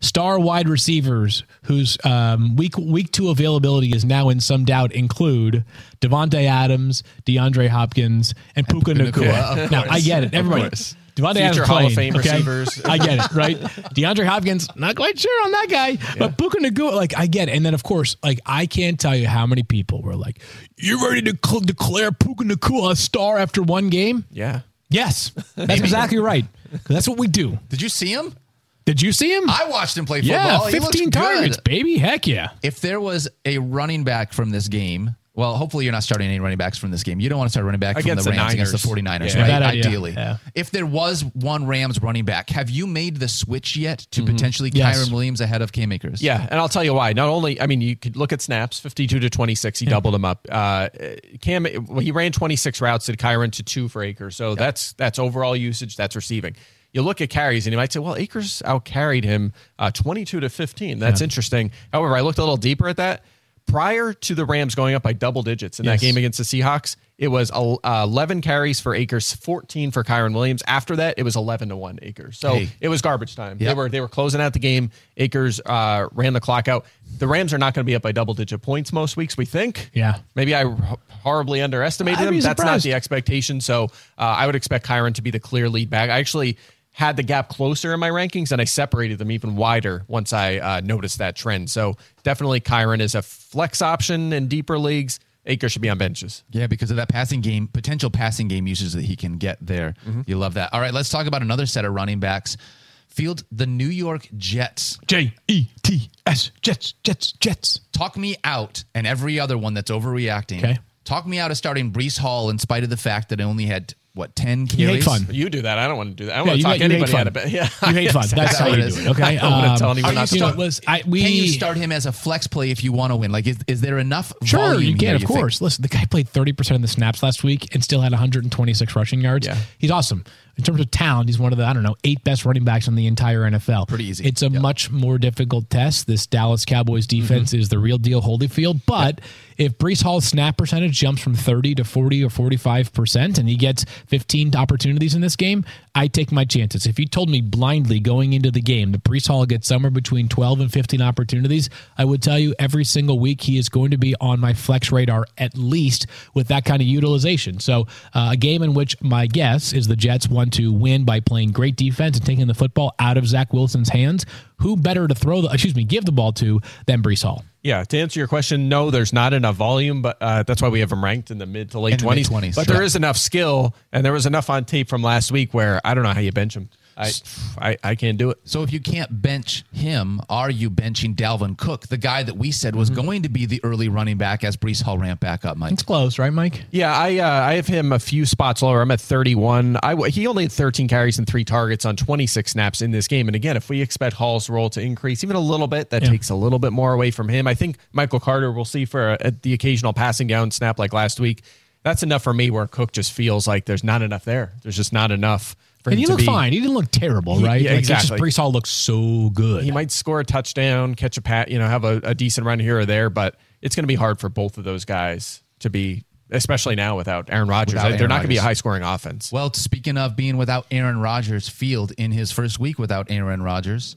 star wide receivers whose um, week week two availability is now in some doubt include Davante Adams, DeAndre Hopkins, and, Puka, Puka Nacua. Nacua, Now I get it. Everybody. Davante Future Hall of Fame okay? receivers. I get it, right? DeAndre Hopkins, not quite sure on that guy, but Puka Nacua, like I get it. And then of course, like I can't tell you how many people were like, "You're ready to cl- declare Puka Nacua a star after one game?" Yeah. Yes, that's exactly right. That's what we do. Did you see him? Did you see him? I watched him play football. yeah, He looks fifteen good. targets, baby. Heck yeah. If there was a running back from this game, well, hopefully you're not starting any running backs from this game. You don't want to start running back Against from the the Rams against the Niners. 49ers, Yeah. right? Bad idea. Ideally. Yeah. If there was one Rams running back, have you made the switch yet to potentially Mm-hmm. Yes. Kyren Williams ahead of Cam Akers? Yeah, and I'll tell you why. Not only, I mean, you could look at snaps, fifty-two to twenty-six. He doubled them up. Uh, Cam, well, he ran twenty-six routes. Did Kyren to two for Akers. So that's that's overall usage. That's receiving. You look at carries, and you might say, well, Akers out carried him uh, twenty-two to fifteen. That's interesting. However, I looked a little deeper at that. Prior to the Rams going up by double digits in Yes. that game against the Seahawks, it was uh, 11 carries for Akers, 14 for Kyren Williams. After that, it was 11 to 1 Akers. So Hey. it was garbage time. They were they were closing out the game. Akers uh, ran the clock out. The Rams are not going to be up by double digit points most weeks. We think. Yeah. Maybe I horribly underestimated them. That's not the expectation. So uh, I would expect Kyren to be the clear lead back. I actually had the gap closer in my rankings, and I separated them even wider once I uh, noticed that trend. So definitely Kyren is a flex option in deeper leagues. Akers should be on benches. Yeah, because of that passing game, potential passing game usage that he can get there. Mm-hmm. You love that. All right, let's talk about another set of running backs. Field the New York Jets. J E T S Jets Jets Jets. Talk me out, and every other one that's overreacting. Okay. Talk me out of starting Breece Hall in spite of the fact that I only had what ten carries. You hate fun. You do that. I don't want to do that. I don't Yeah, want to talk hate- anybody out of it. Yeah, you hate fun. That's how how you do it. Okay. I don't wanna Um, tell anyone not to you know, start- listen, I, we Can you start him as a flex play if you want to win? Like, is, is there enough? Sure, volume you can, here, of think? course. Listen, the guy played 30% of the snaps last week and still had 126 rushing yards. Yeah. He's awesome. In terms of talent, he's one of the, I don't know, eight best running backs in the entire NFL. Pretty easy. It's a much more difficult test. This Dallas Cowboys defense is the real deal Holyfield. But if Breece Hall's snap percentage jumps from 30 to 40 or 45% and he gets 15 opportunities in this game, I take my chances. If you told me blindly going into the game that Breece Hall gets somewhere between 12 and 15 opportunities, I would tell you every single week he is going to be on my flex radar at least with that kind of utilization. So uh, a game in which my guess is the Jets to win by playing great defense and taking the football out of Zach Wilson's hands. Who better to throw the, excuse me, give the ball to than Breece Hall? Yeah, to answer your question, no, there's not enough volume, but uh, that's why we have him ranked in the mid to late twenties. mid-20s, But sure. there is enough skill, and there was enough on tape from last week where I don't know how you bench him. I, I, I can't do it. So if you can't bench him, are you benching Dalvin Cook, the guy that we said was going to be the early running back as Breece Hall ramped back up, Mike? It's close, right, Mike? Yeah, I uh, I have him a few spots lower. I'm at 31. I w- he only had 13 carries and three targets on 26 snaps in this game. And again, if we expect Hall's role to increase even a little bit, that Yeah. takes a little bit more away from him. I think Michael Carter will see for a, the occasional passing down snap like last week. That's enough for me. Where Cook just feels like there's not enough there. There's just not enough for And him he to looked be. fine. He didn't look terrible, He- right? yeah, Like, just exactly. Breece Hall looks so good. He might score a touchdown, catch a pat, you know, have a, a decent run here or there, but it's going to be hard for both of those guys to be, especially now without Aaron Rodgers. Without They're Aaron not going to be a high scoring offense. Well, speaking of being without Aaron Rodgers, Field in his first week without Aaron Rodgers,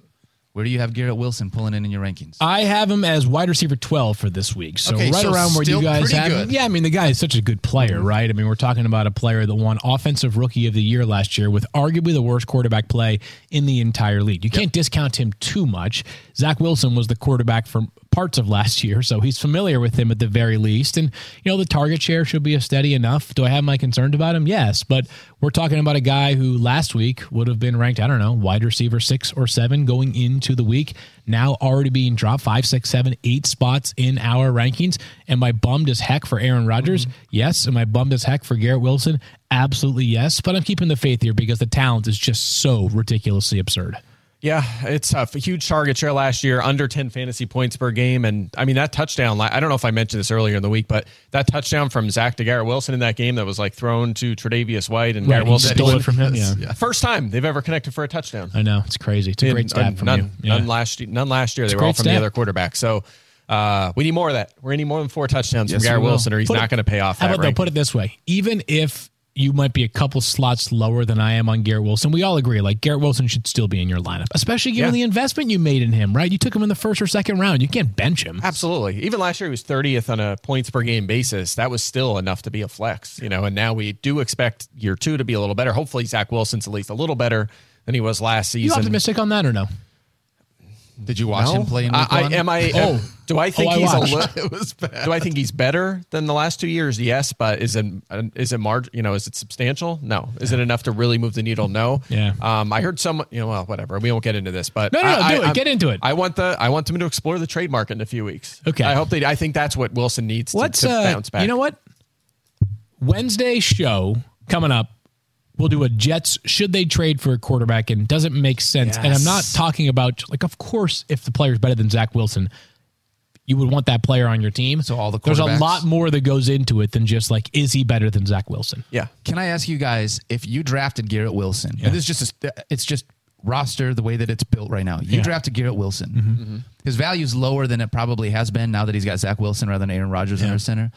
where do you have Garrett Wilson pulling in in your rankings? I have him as wide receiver 12 for this week. So Okay, right so around where you guys have him. good. Mm-hmm. Yeah, I mean, the guy is such a good player, right? I mean, we're talking about a player that won Offensive Rookie of the Year last year with arguably the worst quarterback play in the entire league. You can't discount him too much. Zach Wilson was the quarterback for parts of last year, so he's familiar with him at the very least. And, you know, the target share should be a steady enough. Do I have my concerns about him? Yes. But we're talking about a guy who last week would have been ranked, I don't know, wide receiver six or seven going into the week. Now already being dropped five, six, seven, eight spots in our rankings. Am I bummed as heck for Aaron Rodgers? Yes. Am I bummed as heck for Garrett Wilson? Absolutely yes. But I'm keeping the faith here because the talent is just so ridiculously absurd. Yeah, it's tough. A huge target share last year, under 10 fantasy points per game. And I mean, that touchdown, I don't know if I mentioned this earlier in the week, but that touchdown from Zach to Garrett Wilson in that game that was like thrown to Tre'Davious White and Garrett Wilson. stole it from him. Yeah. First time they've ever connected for a touchdown. I know it's crazy. It's a great stat from none, you. Yeah. None last year. None last year. They were all from the other quarterback. So uh, we need more of that. We're any more than four touchdowns Yes, from Garrett. Wilson, or he's Put not going to pay off. How about though? ranking. Put it this way: even if you might be a couple slots lower than I am on Garrett Wilson, we all agree like Garrett Wilson should still be in your lineup, especially given Yeah. the investment you made in him. Right? You took him in the first or second round. You can't bench him. Absolutely. Even last year, he was 30th on a points per game basis. That was still enough to be a flex, you know. And now we do expect year two to be a little better. Hopefully, Zach Wilson's at least a little better than he was last season. You optimistic on that or no? Did you watch No? him play in I, week I, one? am I? Oh. do I think Oh, I he's watched. a little? it was bad. Do I think he's better than the last two years? Yes, but is it is it marg? You know, is it substantial? No. Is it enough to really move the needle? No. Yeah. Um, I heard some. You know, well, whatever. We won't get into this, but No, no, no, I, do it. I- Get into it. I want the. I want them to explore the trade market in a few weeks. Okay. I hope they. I think that's what Wilson needs to, Let's to uh, bounce back. You know what? Wednesday show coming up. We'll do a Jets should they trade for a quarterback and doesn't make sense? And I'm not talking about like of course if the player's better than Zach Wilson, you would want that player on your team. So all the there's a lot more that goes into it than just like is he better than Zach Wilson? Yeah. Can I ask you guys if you drafted Garrett Wilson? And this is just a, it's just roster the way that it's built right now. You Yeah. drafted Garrett Wilson. Mm-hmm. Mm-hmm. His value's lower than it probably has been now that he's got Zach Wilson rather than Aaron Rodgers in Yeah. our center.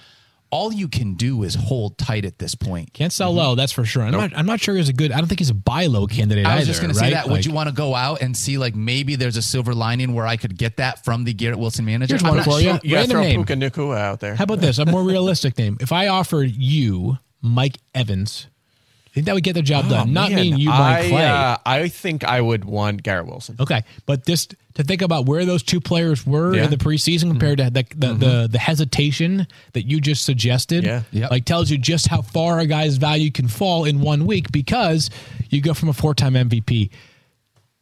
All you can do is hold tight at this point. Can't sell low, that's for sure. I'm, not, I'm not sure he's a good. I don't think he's a buy low candidate. I was either, just going to say that. Like, Would you want to go out and see like maybe there's a silver lining where I could get that from the Garrett Wilson manager? Here's one not for sure. you. You got Random throw name. Puka Nacua out there. How about this? A more realistic name. If I offered you Mike Evans, I think that would get the job done. Not Oh, Man, mean you Mike I, Clay. uh, I think I would want Garrett Wilson. Okay, but just to think about where those two players were Yeah. in the preseason compared to the the, the the hesitation that you just suggested, Yeah. Yep. like tells you just how far a guy's value can fall in one week because you go from a four time MVP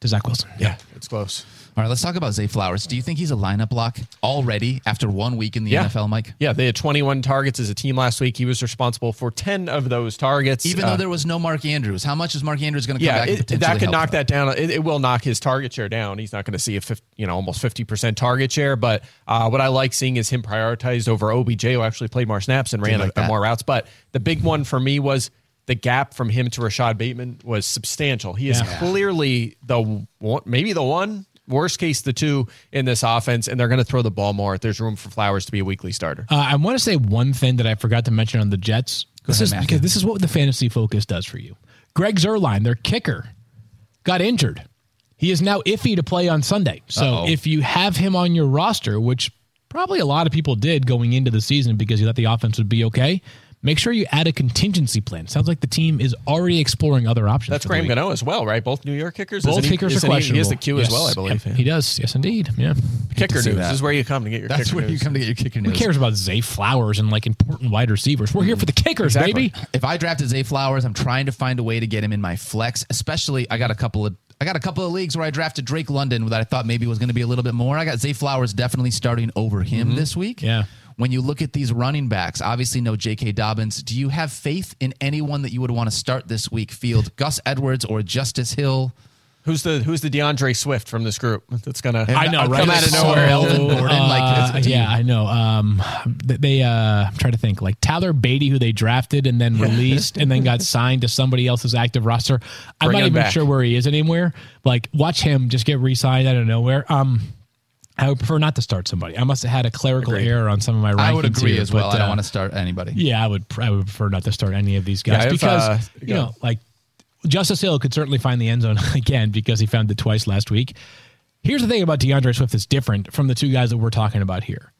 to Zach Wilson. Yeah, it's close. All right, let's talk about Zay Flowers. Do you think he's a lineup lock already after one week in the Yeah. NFL, Mike? Yeah, they had 21 targets as a team last week. He was responsible for 10 of those targets. Even Uh, though there was no Mark Andrews, how much is Mark Andrews going to come yeah, back it, that could knock them? that down. It, it will knock his target share down. He's not going to see a 50, you know almost 50% target share. But uh, what I like seeing is him prioritized over OBJ, who actually played more snaps and ran like a more routes. But the big one for me was the gap from him to Rashod Bateman was substantial. He is Yeah. clearly the one, maybe the one. Worst case, the two in this offense, and they're going to throw the ball more. If there's room for Flowers to be a weekly starter. Uh, I want to say one thing that I forgot to mention on the Jets. This ahead, is Matthew. because this is what the fantasy focus does for you. Greg Zuerlein, their kicker, got injured. He is now iffy to play on Sunday. So Uh-oh. if you have him on your roster, which probably a lot of people did going into the season because you thought the offense would be okay, make sure you add a contingency plan. Sounds like the team is already exploring other options. That's for the Graham week. Gano as well, right? Both New York kickers. Both Isn't he- kickers are isn't he- questionable. He has the Q as well, I believe. Yep, He does. Yes, indeed. Yeah. Kicker see news. that. This is where you come to get your That's kicker where you come to get your kicker news. Who cares about Zay Flowers and like important wide receivers? We're here for the kickers, Exactly. baby. If I drafted Zay Flowers, I'm trying to find a way to get him in my flex. Especially, I got a couple of I got a couple of leagues where I drafted Drake London that I thought maybe was going to be a little bit more. I got Zay Flowers definitely starting over him mm-hmm. this week. Yeah. When you look at these running backs, obviously no J.K. Dobbins. Do you have faith in anyone that you would want to start this week? Field Gus Edwards or Justice Hill? Who's the Who's the D'Andre Swift from this group that's gonna I know, right? come out of So, nowhere? Elvin Gordon, like, uh, it's- yeah, I know. Um, they uh, I'm trying to think like Tyler Badie, who they drafted and then released and then got signed to somebody else's active roster. I'm Bring not even back. sure where he is anywhere. Like, watch him just get re-signed out of nowhere. Um, I would prefer not to start somebody. I must have had a clerical Agreed. error on some of my rankings. I would agree here, as well. but, I don't uh, want to start anybody. Yeah, I would. I would prefer not to start any of these guys Yeah, because uh, you know, like Justice Hill could certainly find the end zone again because he found it twice last week. Here's the thing about D'Andre Swift that's different from the two guys that we're talking about here.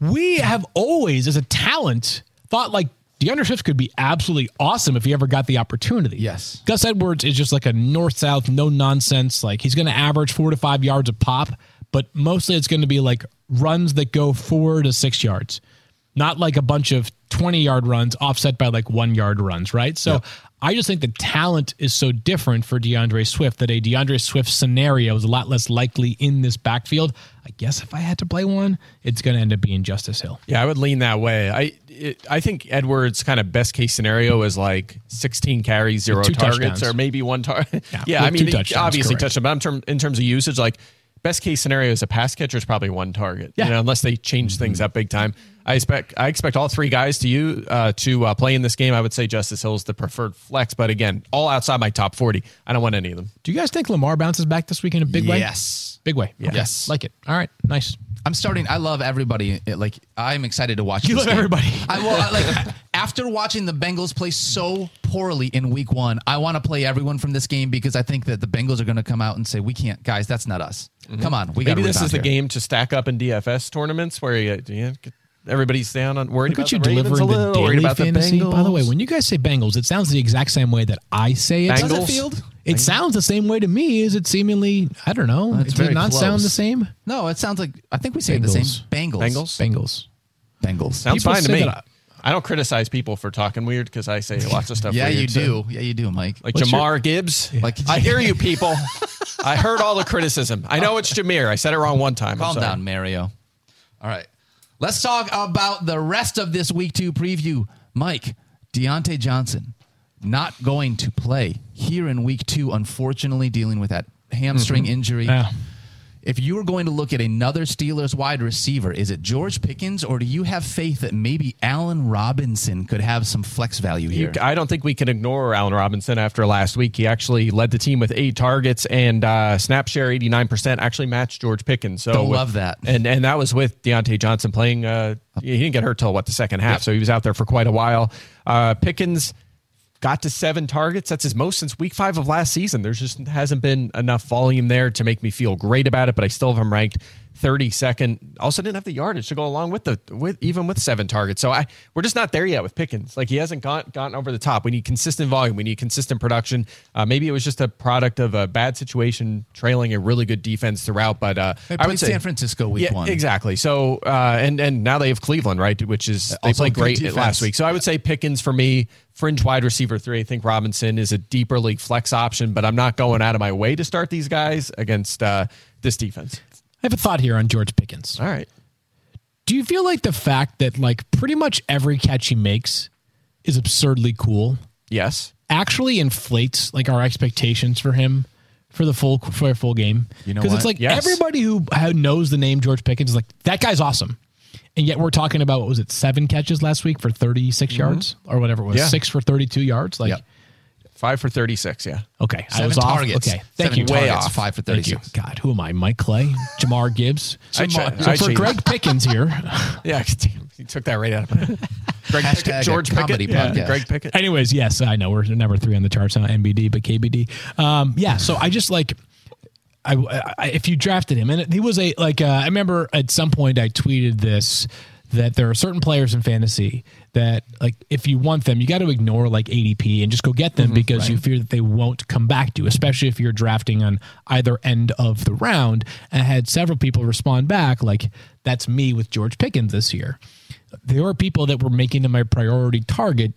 We have always, as a talent, thought like D'Andre Swift could be absolutely awesome if he ever got the opportunity. Yes. Gus Edwards is just like a north south, no nonsense. Like he's going to average four to five yards a pop, but mostly it's going to be like runs that go four to six yards. not like a bunch of 20 yard runs offset by like one yard runs, right? So I just think the talent is so different for D'Andre Swift that a D'Andre Swift scenario is a lot less likely in this backfield. I guess if I had to play one, it's going to end up being Justice Hill. Yeah, I would lean that way. I it, I think Edwards' kind of best case scenario is like 16 carries, zero targets, touchdowns. or maybe one target. Yeah, Yeah, I mean, obviously correct. touchdown, but in, term, in terms of usage, like best case scenario is a pass catcher is probably one target. Yeah. You know, unless they change things up big time. I expect I expect all three guys to you uh, to uh, play in this game. I would say Justice Hill is the preferred flex, but again, all outside my top 40. I don't want any of them. Do you guys think Lamar bounces back this week in a big way? Yes. Big way. Okay. Yes. Like it. All right. Nice. I'm starting. I love everybody. Eh, like I'm excited to watch. You this love game. everybody. I will. I- Like after watching the Bengals play so poorly in Week One, I want to play everyone from this game because I think that the Bengals are going to come out and say, "We can't, guys. That's not us. Mm-hmm. Come on, we got Maybe this is the game to stack up in DFS tournaments where you, you everybody's down on worried Look about you the Ravens a delivering the little, worried daily about the fantasy. By the way, when you guys say Bengals, it sounds the exact same way that I say it. Bengals? Does it feel- It sounds the same way to me. Is it seemingly? I don't know. It's It does very not sound the same. No, it sounds like I think we say it the same. Bengals. Bengals. Bengals? Bengals. Bengals. Sounds People fine to me. that I don't criticize people for talking weird because I say lots of stuff. yeah, weird, you so- do. Yeah, you do, Mike. Like What's Jamar Gibbs. Like- I hear you, people. I heard all the criticism. I know it's Jameer. I said it wrong one time. I'm Calm sorry. down, Mario. All right. Let's talk about the rest of this week two preview. Mike, Diontae Johnson not going to play here in week two, unfortunately, dealing with that hamstring injury. Yeah. If you were going to look at another Steelers wide receiver, is it George Pickens or do you have faith that maybe Allen Robinson could have some flex value here? I don't think we can ignore Allen Robinson after last week. He actually led the team with eight targets and uh, snap share 89%, actually matched George Pickens. So with- love that. And and that was with Diontae Johnson playing. Uh, he didn't get hurt till what the second half, so he was out there for quite a while. Uh, Pickens got to seven targets. That's his most since week five of last season. There's just hasn't been enough volume there to make me feel great about it, but I still have him ranked 32nd. Also didn't have the yardage to go along with the with even with seven targets. So I we're just not there yet with Pickens. Like he hasn't gone, gotten over the top. We need consistent volume. We need consistent production. Uh, maybe it was just a product of a bad situation trailing a really good defense throughout, but uh, I played would say San Francisco week yeah, one. Exactly. So uh, and and now they have Cleveland, right? Which is they Also played great last week. So I would say Pickens for me, fringe wide receiver three. I think Robinson is a deeper league flex option, but I'm not going out of my way to start these guys against uh, this defense. I have a thought here on George Pickens. All right. Do you feel like the fact that like pretty much every catch he makes is absurdly cool Yes. actually inflates like our expectations for him for the full for a full game? You know because it's like Yes. everybody who, knows the name George Pickens is like that guy's awesome. And yet we're talking about what was it, seven catches last week for 36 yards or whatever it was, Mm-hmm. Yeah. six for 32 yards. Like, Yep. Five for 36. Yeah. okay, I Seven was off. targets. Okay, thank Seven you. Way targets, off. Five for Thank you. 36. God, who am I? Mike Clay, Jamar Gibbs. I so I for cheated. Greg Pickens here, Yeah. he took that right out of my Greg Pickett, George Pickett. podcast. Greg Pickett. Anyways, yes, I know we're number three on the charts, not NBD, but KBD. Um, yeah, so I just like, I, I if you drafted him, and he was a like, uh, I remember at some point I tweeted this that there are certain players in fantasy that like if you want them, you got to ignore like ADP and just go get them mm-hmm, because you fear that they won't come back to you, especially if you're drafting on either end of the round. And I had several people respond back like, "That's me with George Pickens this year." There were people that were making him my priority target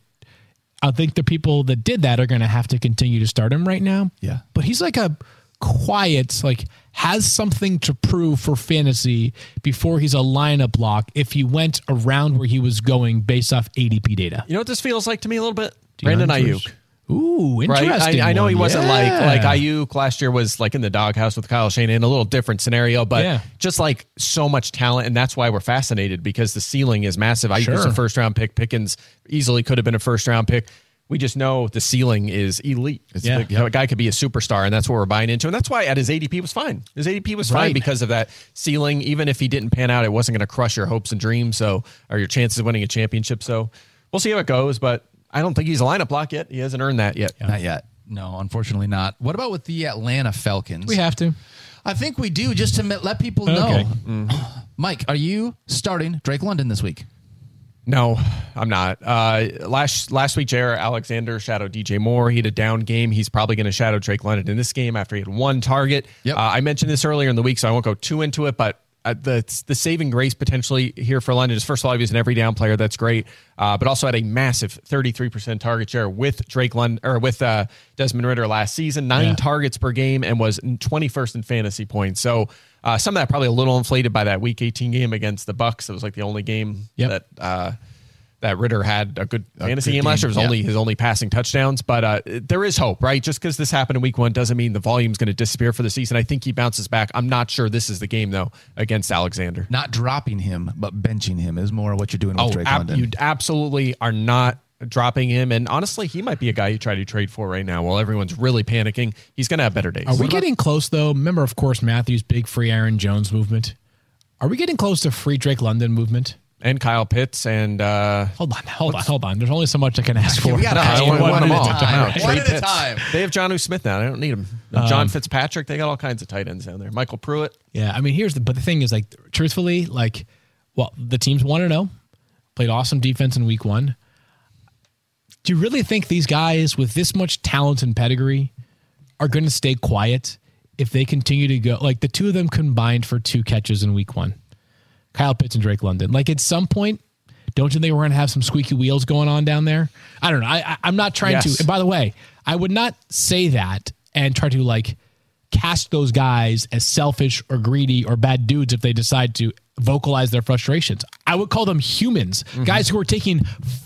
I think the people that did that are going to have to continue to start him right now. Yeah. But he's like a quiet, like has something to prove for fantasy before he's a lineup lock if he went around where he was going based off ADP data. You know what this feels like to me a little bit? Brandon Aiyuk. Ooh, Right, interesting. I, I know he wasn't Yeah. like like Aiyuk last year was like in the doghouse with Kyle Shanahan, a little different scenario, but Yeah. just like so much talent, and that's why we're fascinated because the ceiling is massive. Aiyuk was a first round pick. Pickens easily could have been a first round pick. We just know the ceiling is elite. Yeah. The- a guy could be a superstar, and that's what we're buying into. And that's why at his ADP was fine. His ADP was fine because of that ceiling. Even if he didn't pan out, it wasn't going to crush your hopes and dreams. So, or your chances of winning a championship. So, we'll see how it goes. But I don't think he's a lineup block yet. He hasn't earned that yet. Not yet. No, unfortunately not. What about with the Atlanta Falcons? We have to. I think we do just to let people know. Okay. Mike, are you starting Drake London this week? No, I'm not. Uh, last last week, Jaire Alexander shadowed DJ Moore. He had a down game. He's probably going to shadow Drake London in this game after he had one target. Yep. Uh, I mentioned this earlier in the week, so I won't go too into it. But uh, the the saving grace potentially here for London is first of all he was an every down player that's great, uh, but also had a massive 33 percent target share with Drake London or with uh, Desmond Ridder last season, nine Yeah. targets per game, and was 21st in fantasy points. So uh, some of that probably a little inflated by that Week 18 game against the Bucs. It was like the only game Yep. that. Uh, that Ridder had a good fantasy good game last year. It was yeah. only his only passing touchdowns, but uh, there is hope, right? Just because this happened in week one doesn't mean the volume's going to disappear for the season. I think he bounces back. I'm not sure this is the game though against Alexander. Not dropping him, but benching him is more what you're doing with Drake ab- London. you absolutely are not dropping him. And honestly, he might be a guy you try to trade for right now while everyone's really panicking. He's going to have better days. Are we getting close though? Remember, of course, Matthews' big free Aaron Jones movement. Are we getting close to free Drake London movement? and Kyle Pitts and uh, Hold on, hold on, hold on. There's only so much I can ask for. we gotta No, ask I you want- one, want at them a all. time. No, One trade at a time. They have John Smith now. I don't need him. John Fitzpatrick. They got all kinds of tight ends down there. MyCole Pruitt. Yeah, I mean, here's the but the thing is like truthfully, like well, the teams want to know. Played awesome defense in week 1. Do you really think these guys with this much talent and pedigree are going to stay quiet if they continue to go like the two of them combined for two catches in week 1? Kyle Pitts and Drake London. Like at some point, don't you think we're going to have some squeaky wheels going on down there? I don't know. I, I, I'm not trying Yes. to. And by the way, I would not say that and try to like cast those guys as selfish or greedy or bad dudes if they decide to vocalize their frustrations. I would call them humans, mm-hmm. guys who are taking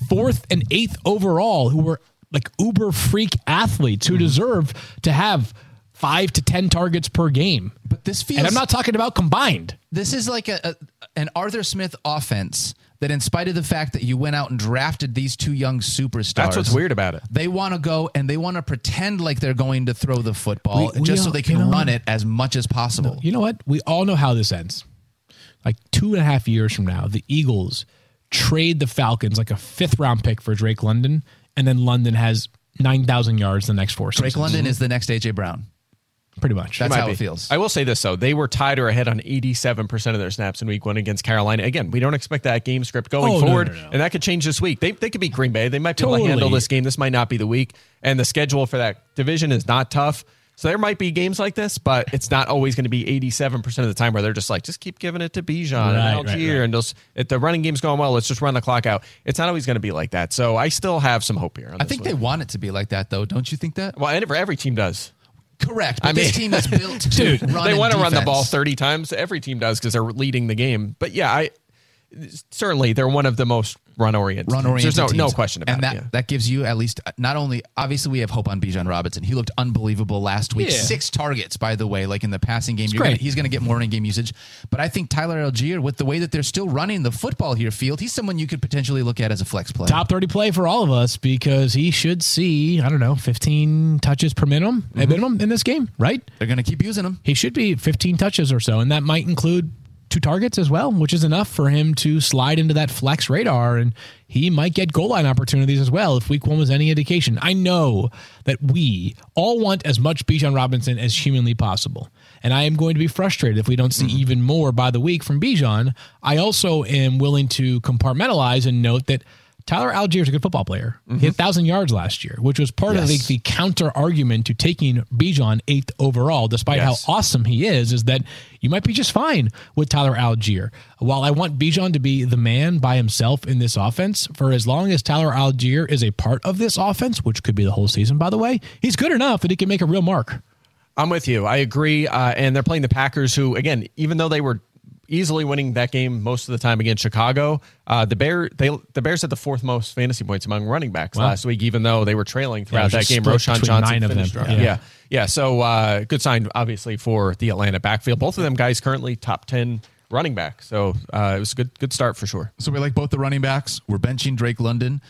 fourth and eighth overall, who were like uber freak athletes who mm-hmm. deserve to have five to 10 targets per game. But this feels And I'm not talking about combined. this is like a, a an Arthur Smith offense that in spite of the fact that you went out and drafted these two young superstars That's what's weird about it. they want to go and they want to pretend like they're going to throw the football We- we just so all- they you can know run it as much as possible You know what? We all know how this ends. Like two and a half years from now, the Eagles trade the Falcons like a fifth round pick for Drake London, and then London has 9,000 yards the next four Drake seasons. London is the next AJ Brown Pretty much. That's how be. it feels. I will say this though: they were tied or ahead on eighty-seven percent of their snaps in Week One against Carolina. Again, we don't expect that game script going Oh, no, forward, no, no. and that could change this week. They they could beat Green Bay. They might be able to handle this game. This might not be the week, and the schedule for that division is not tough. So there might be games like this, but it's not always going to be eighty-seven percent of the time where they're just like, just keep giving it to Bijan Right, and right, Allgeier, right. and those. If the running game's going well, let's just run the clock out. It's not always going to be like that. So I still have some hope here. On I think they want it to be like that though don't you think that well, and every, every team does. Correct but I this mean- team is built to Dude, run they want to run the ball 30 times. Every team does because they're leading the game. But yeah, I certainly they're one of the most run oriented. run oriented. There's no, no question about and that, it. yeah. that gives you at least uh, not only obviously we have hope on Bijan Robinson. He looked unbelievable last week. Yeah. Six targets, by the way, like in the passing game. You're great. Gonna, he's going to get more in game usage. But I think Tyler Allgeier, with the way that they're still running the football here, field, he's someone you could potentially look at as a flex play. Top 30 play for all of us because he should see, I don't know, 15 touches per minimum, at mm-hmm. minimum in this game, right? They're going to keep using him. he should be 15 touches or so, and that might include two targets as well, which is enough for him to slide into that flex radar, and he might get goal line opportunities as well if Week One was any indication. I know that we all want as much Bijan Robinson as humanly possible, and I am going to be frustrated if we don't see mm-hmm. even more by the week from Bijan. I also am willing to compartmentalize and note that. Tyler Allgeier is a good football player. He had 1,000 yards last year, which was part of the, the counter argument to taking Bijan eighth overall, despite Yes. how awesome he is, is that you might be just fine with Tyler Allgeier. While I want Bijan to be the man by himself in this offense, for as long as Tyler Allgeier is a part of this offense, which could be the whole season, by the way, he's good enough that he can make a real mark. I'm with you. I agree. Uh, and they're playing the Packers, who again, even though they were easily winning that game most of the time against Chicago, uh, the Bear they the Bears had the fourth most fantasy points among running backs last week, even though they were trailing throughout it that game. Roschon Johnson finished. Yeah. Yeah. yeah, So uh, good sign, obviously, for the Atlanta backfield. Both of them guys currently top ten running back. So uh, it was a good good start for sure. So we like both the running backs. We're benching Drake London,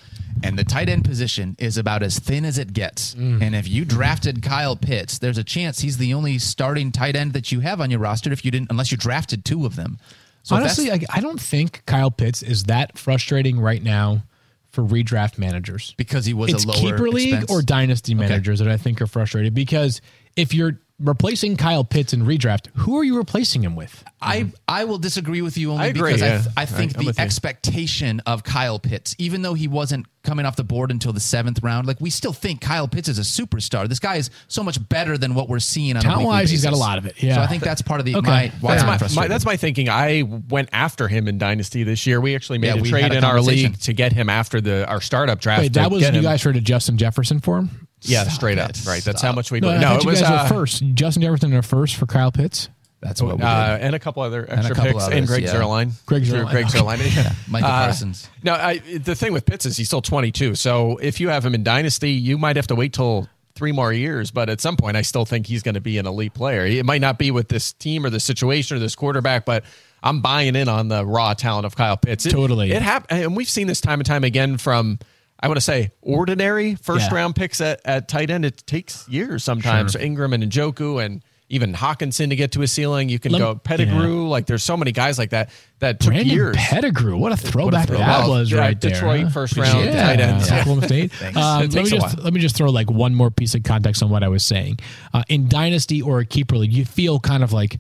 and the tight end position is about as thin as it gets. Mm. And if you drafted Kyle Pitts, there's a chance he's the only starting tight end that you have on your roster. If you didn't, unless you drafted two of them. So Honestly, I, I don't think Kyle Pitts is that frustrating right now for redraft managers. because he was it's a lower keeper league expense. or dynasty managers that I think are frustrated because if you're replacing Kyle Pitts in redraft, who are you replacing him with? I, I will disagree with you only I agree, because I, th- I think I- the expectation of Kyle Pitts, even though he wasn't coming off the board until the seventh round, like we still think Kyle Pitts is a superstar. This guy is so much better than what we're seeing on a weekly Talent-wise, he's got a lot of it, yeah. So I think that's part of the Okay. my, why That's my, my that's my thinking. I went after him in Dynasty this year. We actually made Yeah, a we trade a in our league to get him after the our startup draft. Wait, that was you him. guys traded Justin Jefferson for him? Yeah, Stop straight it. up. Right. That's Stop. how much we No, do. I No, thought it you was guys uh, were first. Justin Jefferson in a first for Kyle Pitts. That's what we did. uh, and a couple other extra couple picks others, and Greg yeah. Zuerlein. Greg Through Zuerlein, Greg okay. Zuerlein. Yeah. Micah Uh, Parsons. No, I, the thing with Pitts is he's still 22. So if you have him in Dynasty, you might have to wait till three more years. But at some point, I still think he's going to be an elite player. It might not be with this team or this situation or this quarterback, but I'm buying in on the raw talent of Kyle Pitts. It, Totally. It happened, and we've seen this time and time again from. I want to say ordinary first Yeah. round picks at, at tight end. It takes years sometimes. Sure. Engram and Njoku and even Hockenson to get to a ceiling. You can Lem- go Pettigrew. Like there's so many guys like that that took Brandon years. Pettigrew. What a throwback throwback. that was yeah, right there. Detroit huh? first round yeah. tight end. Oklahoma State. Um, let, me just, let me just throw like one more piece of context on what I was saying. Uh, in Dynasty or a Keeper League, you feel kind of like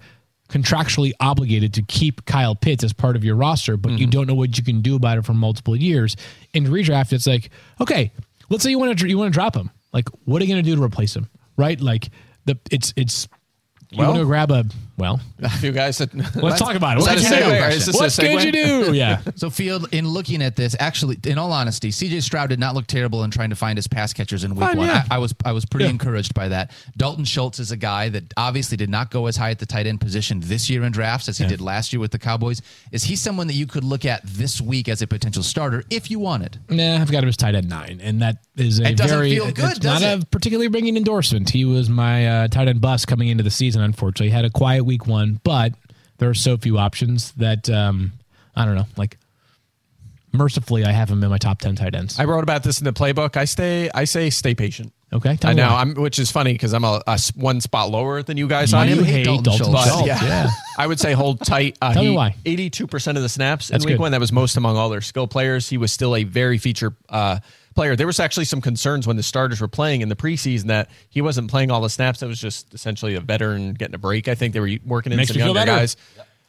contractually obligated to keep Kyle Pitts as part of your roster, but Mm-hmm. you don't know what you can do about it for multiple years. In redraft, it's like, okay, let's say you want to you want to drop him. Like, what are you going to do to replace him? Right? Like the it's it's you Well- want to grab a well. A few guys that Let's talk about it. What that could you do? segue? Is this a What could you do? Yeah. So, Field, in looking at this, actually, in all honesty, CJ Stroud did not look terrible in trying to find his pass catchers in week Fine, one. yeah. I, I was I was pretty encouraged by that. Dalton Schultz is a guy that obviously did not go as high at the tight end position this year in drafts as he did last year with the Cowboys. Is he someone that you could look at this week as a potential starter if you wanted? Nah, I've got him as tight end nine, and that is a It doesn't very feel good, it's does not it? a particularly ringing endorsement. He was my uh, tight end bust coming into the season. Unfortunately, he had a quiet week one, but there are so few options that um, I don't know. Like, mercifully, I have him in my top ten tight ends. I wrote about this in the playbook. I stay. I say stay patient. okay, I know. I'm, which is funny because I'm a, a one spot lower than you guys You on. never hate Dalton Dalton Schultz. Schultz. But, yeah. yeah. I would say hold tight. Uh, Tell me why. 82% of the snaps That's in week good. one. That was most among all their skill players. He was still a very feature uh, player. There was actually some concerns when the starters were playing in the preseason that he wasn't playing all the snaps. That was just essentially a veteran getting a break. I think they were working in Makes some me younger guys.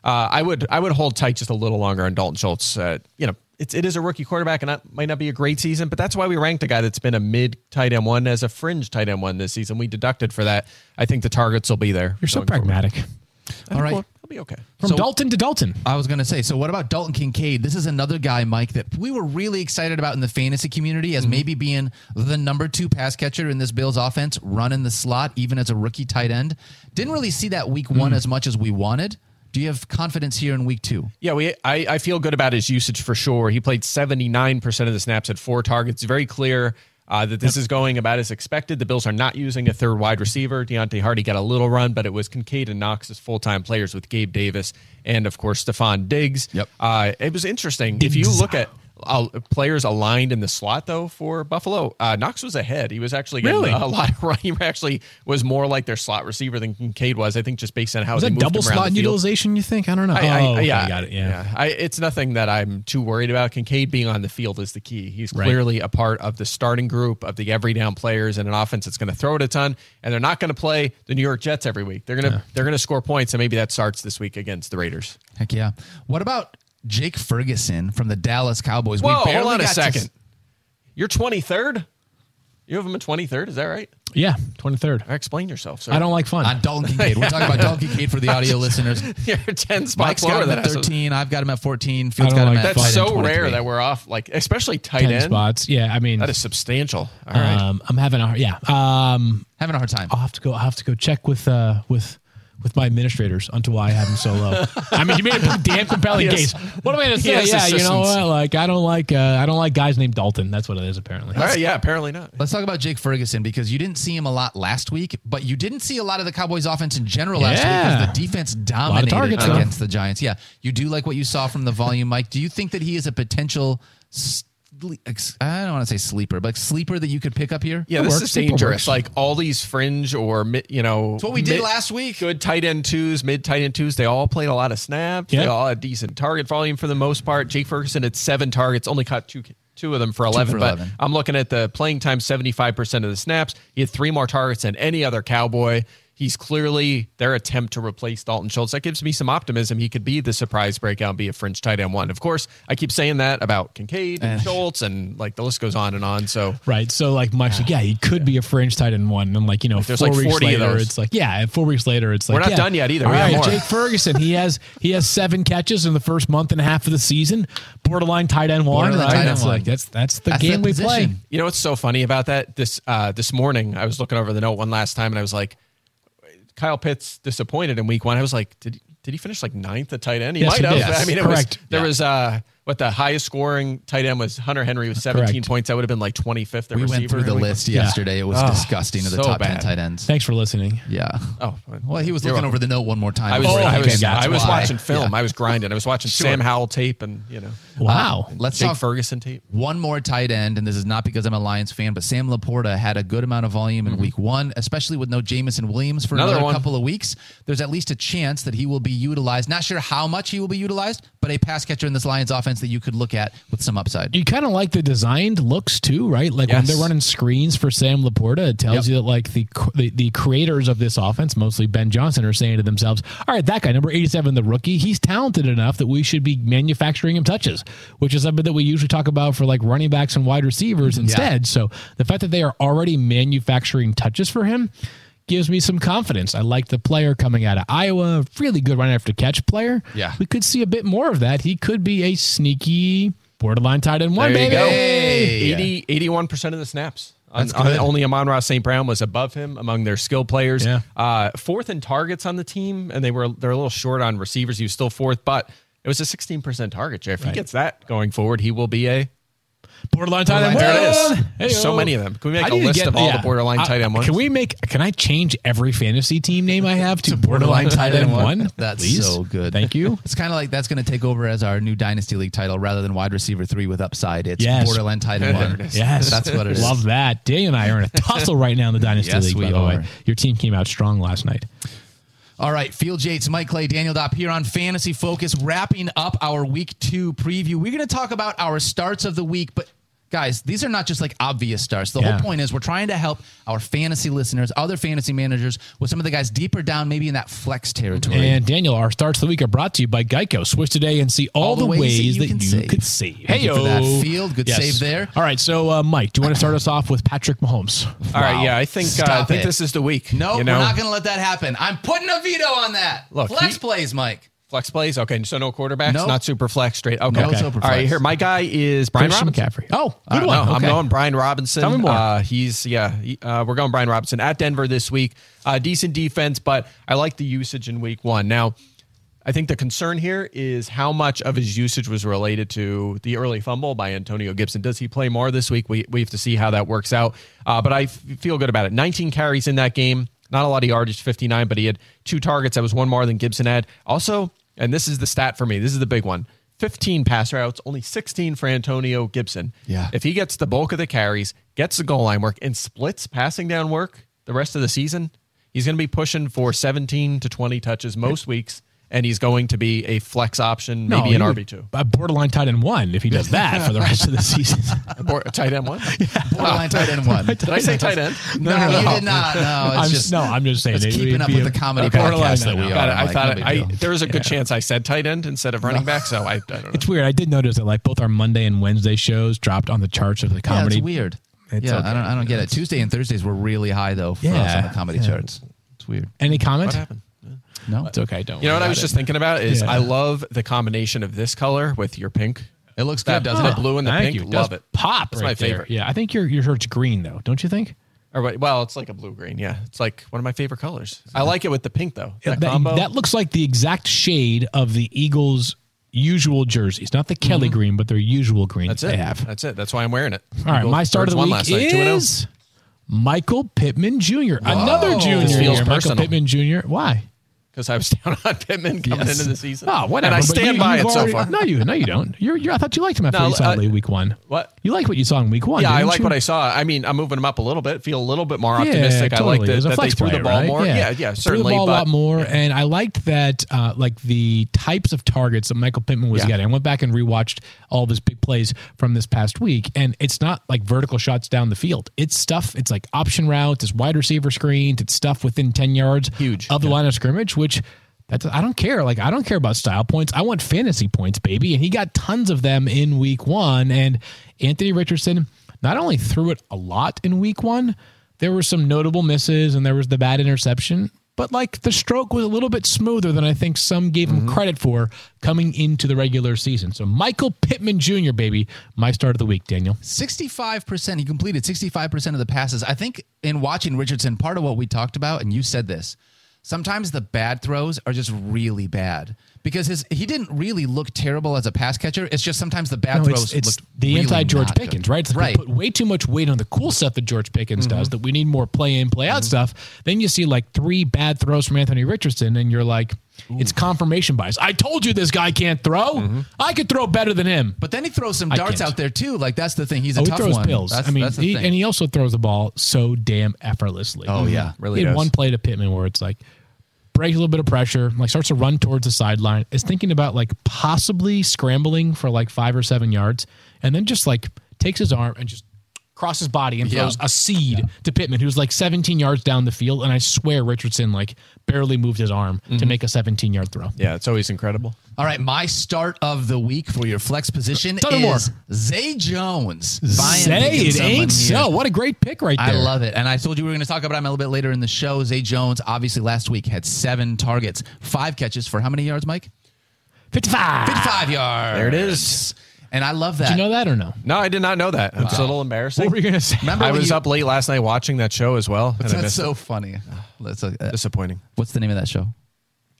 Uh, I would I would hold tight just a little longer on Dalton Schultz. Uh, you know, it's, it is a rookie quarterback, and that might not be a great season, but that's why we ranked a guy that's been a mid tight end one as a fringe tight end one this season. We deducted for that. I think the targets will be there. You're so pragmatic. forward. Pragmatic. All right. Well, he'll be okay. From So- Dalton to Dalton. I was going to say, so what about Dalton Kincaid? This is another guy, Mike, that we were really excited about in the fantasy community as mm-hmm. maybe being the number two pass catcher in this Bills offense, running the slot, even as a rookie tight end. Didn't really see that week one mm. as much as we wanted. Do you have confidence here in week two? Yeah, we. I, I feel good about his usage for sure. He played seventy nine percent of the snaps at four targets. Very clear uh, that this is going about as expected. The Bills are not using a third wide receiver. Deonte Harty got a little run, but it was Kincaid and Knox as full time players with Gabe Davis and of course Stefon Diggs. Yep. Uh, it was interesting if you look at. Uh, players aligned in the slot though for Buffalo. Uh, Knox was ahead. He was actually getting Really? a lot of run. He actually was more like their slot receiver than Kincaid was. I think just based on how Is they that double slot the utilization? You think? I don't know. I, I, oh, okay, yeah, got it. Yeah. I, it's nothing that I'm too worried about. Kincaid being on the field is the key. He's Right. clearly a part of the starting group of the every down players in an offense that's going to throw it a ton, and they're not going to play the New York Jets every week. They're gonna they're gonna score points, and maybe that starts this week against the Raiders. Heck yeah. What about Jake Ferguson from the Dallas Cowboys? Whoa, barely hold on a got to second. You're 23rd. You have him at 23rd. Is that right? Yeah. Twenty third. Explain yourself, sir. I don't like fun. On Dalton Kincaid. We're talking about Dalton Kincaid for the audio listeners. You're 10 spots Mike's spots got lower him than at 13. I've got him at 14. Fields I don't got him like at That's tight end so rare that we're off, like especially tight ten end. spots. Yeah. I mean, That is substantial. All right. um, I'm having a yeah. Um, Having a hard time. I'll have to go. I'll have to go check with uh with with my administrators onto why I have him so low. I mean, you made a pretty damn compelling Yes. case. What am I going to say? has Yeah, you know what? Like, I don't like uh, I don't like guys named Dalton. That's what it is apparently. All right. Yeah. Apparently not. Let's talk about Jake Ferguson because you didn't see him a lot last week, but you didn't see a lot of the Cowboys offense in general last week because the defense dominated targets, huh? against the Giants. Yeah. You do like what you saw from the volume, Mike. Do you think that he is a potential, sle- I don't want to say sleeper, but sleeper that you could pick up here? Yeah, It this works. is dangerous. works. Like all these fringe or you know, That's what we did last week. Good tight end twos, mid tight end twos. They all played a lot of snaps. They Yeah. all had decent target volume for the most part. Jake Ferguson had seven targets, only caught two two of them for 11. for but 11. I'm looking at the playing time 75% of the snaps. He had three more targets than any other Cowboy. He's clearly their attempt to replace Dalton Schultz. That gives me some optimism. He could be the surprise breakout be a fringe tight end one. Of course, I keep saying that about Kincaid and Schultz, and like the list goes on and on. So Right. So like Mike's like, yeah, he could be a fringe tight end one. And like, you know, there's four like weeks 40 of later, those. it's like, yeah, and four weeks later, it's like We're not yeah. done yet either. All We have more. Jake Ferguson, he has he has seven catches in the first month and a half of the season. Borderline tight end one. Borderline right? tight end that's one. like that's that's the That's game the we play. You know what's so funny about that? This uh, this morning, I was looking over the note one last time, and I was like, Kyle Pitts disappointed in week one. I was like, did did he finish like ninth at tight end? He Yes, might he have. did. I mean, it Correct. was there Yeah. was uh, what the highest scoring tight end was Hunter Henry with 17 Correct. points. That would have been like 25th. We went through the receiver. list Yeah. yesterday. It was Oh, disgusting of the so top ten tight ends. Thanks for listening. Yeah. Oh, Well, he was You're looking welcome. over the note one more time. I was, before he I was, I was watching film. Yeah. I was grinding. I was watching Sam Howell tape and you know Wow. Let's Jake talk Ferguson tape. one more tight end, and this is not because I'm a Lions fan, but Sam LaPorta had a good amount of volume in week one, especially with no Jameson Williams for Mm-hmm. Another another, couple of weeks. There's at least a chance that he will be utilized. Not sure how much he will be utilized, but a pass catcher in this Lions offense that you could look at with some upside. You kind of like the designed looks too, right? Like when they're running screens for Sam LaPorta, it tells Yep. you that like the, the the creators of this offense, mostly Ben Johnson, are saying to themselves, "All right, that guy, number eighty-seven, the rookie, he's talented enough that we should be manufacturing him touches," which is something that we usually talk about for like running backs and wide receivers instead. So the fact that they are already manufacturing touches for him gives me some confidence. I like the player coming out of Iowa, really good run after catch player. Yeah. we could see a bit more of that. He could be a sneaky borderline tight end one. There you baby. go. 80, 81% of the snaps. That's On- on- only Amon-Ra St. Brown was above him among their skill players. Yeah. Uh, fourth in targets on the team, and they were they're a little short on receivers. He was still fourth, but it was a 16% target share. If he gets that going forward, he will be a Borderline tight end. There it. There's Hey-o. so many of them. Can we make I a list get- of all yeah. the borderline I- tight end ones? Can we make? Can I change every fantasy team name I have to borderline tight end one? That's please? so good. Thank you. It's kind of like that's going to take over as our new Dynasty League title rather than wide receiver three with upside. It's Yes. borderline tight end one. Yes, That's what it is. Love that. Daniel and I are in a tussle right now in the Dynasty Yes, League. by the way, your team came out strong last night. All right, Field Yates, Mike Clay, Daniel Dopp here on Fantasy Focus, wrapping up our week two preview. We're going to talk about our starts of the week, but guys, these are not just like obvious starts. The Yeah. whole point is we're trying to help our fantasy listeners, other fantasy managers, with some of the guys deeper down, maybe in that flex territory. And Daniel, our starts of the week are brought to you by Geico. Switch today and see all, the ways, that you, save. could save. Thank you that, Hey-o. Field. Good save there. All right, so uh, Mike, do you want to start us off with Patrick Mahomes? all right, Wow. yeah, I think uh, I think it. this is the week. no, you know? we're not going to let that happen. I'm putting a veto on that. Look, flex he- plays, Mike. Flex plays. Okay, so no quarterbacks, Nope. not super flex, straight. Okay, No okay. super all right. Here, my guy is Brian Christian Robinson. McCaffrey. Oh, good Uh, one. No, I'm going Brian Robinson. Tell me more. Uh, he's yeah. he- uh, we're going Brian Robinson at Denver this week. Uh, decent defense, but I like the usage in week one. Now, I think the concern here is how much of his usage was related to the early fumble by Antonio Gibson. Does he play more this week? We we have to see how that works out. Uh, but I f- feel good about it. 19 carries in that game. Not a lot of yardage, 59, but he had two targets. That was one more than Gibson had. Also, and this is the stat for me. This is the big one. 15 pass routes, only 16 for Antonio Gibson. Yeah. If he gets the bulk of the carries, gets the goal line work, and splits passing down work the rest of the season, he's going to be pushing for 17 to 20 touches most weeks, and he's going to be a flex option, maybe an RB2. A borderline tight end one if he does that for the rest of the season. Or a tight end one. Borderline tight end one. Did I say tight end? No, you did not. No, it's I'm, just no, I'm just saying. it's keeping up with a- the comedy Okay. Borderline, podcast that we are. Got it. I Mike, thought no it, I, there was a good chance I said tight end instead of running back, so I, I don't know. It's weird. I did notice that like both our Monday and Wednesday shows dropped on the charts of the Yeah, comedy. it's weird. It's yeah, okay. I don't. I don't get it. Tuesday and Thursdays were really high though for us Yeah. on the comedy Yeah. charts. It's weird. Any comment? What happened? No, It's okay. Don't. You know what I was about just thinking about is Yeah. I love the combination of this color with your pink. it looks good, That- good, doesn't the it? blue and the Thank pink. you. Love it. Pop. That's right my there. favorite. Yeah, I think your your shirt's green though. Don't you think? Or well, it's like a blue green. Yeah, it's like one of my favorite colors. I like it with the pink though. That, that, combo. that looks like the exact shade of the Eagles' usual jerseys, not the Kelly mm-hmm. green, but their usual green That's that it. they have. That's it. That's why I'm wearing it. All right, Eagles- my start of the week last night, 2-0. is Michael Pittman Jr. Another junior This feels here. Michael personal. Pittman Jr. Why? Because I was down on Pittman coming Yes. into the season. Oh, whatever. And I stand you- by it so far. No, you no, you don't. You're, you're I thought you liked him after No, you saw uh, week one. What? You like what you saw in week one? Yeah, I like you? what I saw. I mean, I'm moving them up a little bit. Feel a little bit more Yeah, optimistic. I like that, that they threw the ball right? more. Yeah, yeah, certainly. Threw the ball but a lot more, and I liked that, uh, like the types of targets that Michael Pittman was Yeah. getting. I went back and rewatched all of his big plays from this past week, and it's not like vertical shots down the field. It's stuff. It's like option routes. It's wide receiver screens. It's stuff within ten yards Huge. of the line of scrimmage, which. That's, I don't care. Like I don't care about style points. I want fantasy points, baby. And he got tons of them in week one. And Anthony Richardson not only threw it a lot in week one, there were some notable misses and there was the bad interception, but like the stroke was a little bit smoother than I think some gave him mm-hmm. credit for coming into the regular season. So Michael Pittman Jr., baby, my start of the week, Daniel. 65%. He completed 65% of the passes. I think in watching Richardson, part of what we talked about, and you said this, sometimes the bad throws are just really bad because his he didn't really look terrible as a pass catcher. It's just sometimes the bad No, throws it's, it's looked the really anti George not good. Pickens, right? It's like right. Put way too much weight on the cool stuff that George Pickens Mm-hmm. does. That we need more play in, play out stuff. Then you see like three bad throws from Anthony Richardson, and you're like, it's confirmation bias. I told you this guy can't throw. Mm-hmm. I could throw better than him. But then he throws some darts out there too. Like that's the thing. He's a Oh, he tough throws one. pills. That's, I mean, he, and he also throws the ball so damn effortlessly. Oh, yeah. Really he had does. one play to Pittman where it's like breaks a little bit of pressure, like starts to run towards the sideline, is thinking about like possibly scrambling for like five or seven yards, and then just like takes his arm and just crosses his body and Yeah. throws a seed to Pittman, who's like 17 yards down the field. And I swear Richardson like barely moved his arm Mm-hmm. to make a 17 yard throw. yeah, it's always incredible. All right, my start of the week for your flex position Tell me more. is Zay Jones. Say it ain't so. What a great pick right there. I love it. And I told you we were going to talk about him a little bit later in the show. Zay Jones, obviously, last week had seven targets, five catches for how many yards, Mike? 55. 55 yards. There it is. And I love that. Did you know that or no? No, I did not know that. It's a little embarrassing. What were you going to say? Remember I was you- up late last night watching that show as well, and That's missed so it. funny. Let's, uh, Disappointing. what's the name of that show?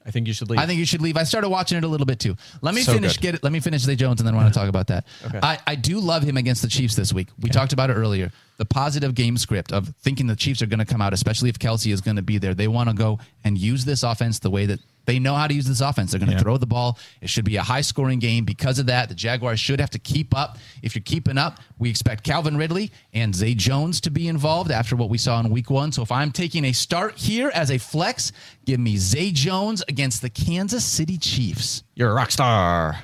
I think you should leave. I think you should leave. I started watching it a little bit too. Let me So finish. good. Get it. Let me finish Zay Jones, and then I want to talk about that. Okay. I, I do love him against the Chiefs this week. We talked about it earlier. The positive game script of thinking the Chiefs are going to come out, especially if Kelce is going to be there. They want to go and use this offense the way that they know how to use this offense. They're going to Yeah. throw the ball. It should be a high scoring game. Because of that, the Jaguars should have to keep up. If you're keeping up, we expect Calvin Ridley and Zay Jones to be involved after what we saw in week one. So if I'm taking a start here as a flex, give me Zay Jones against the Kansas City Chiefs. You're a rock star.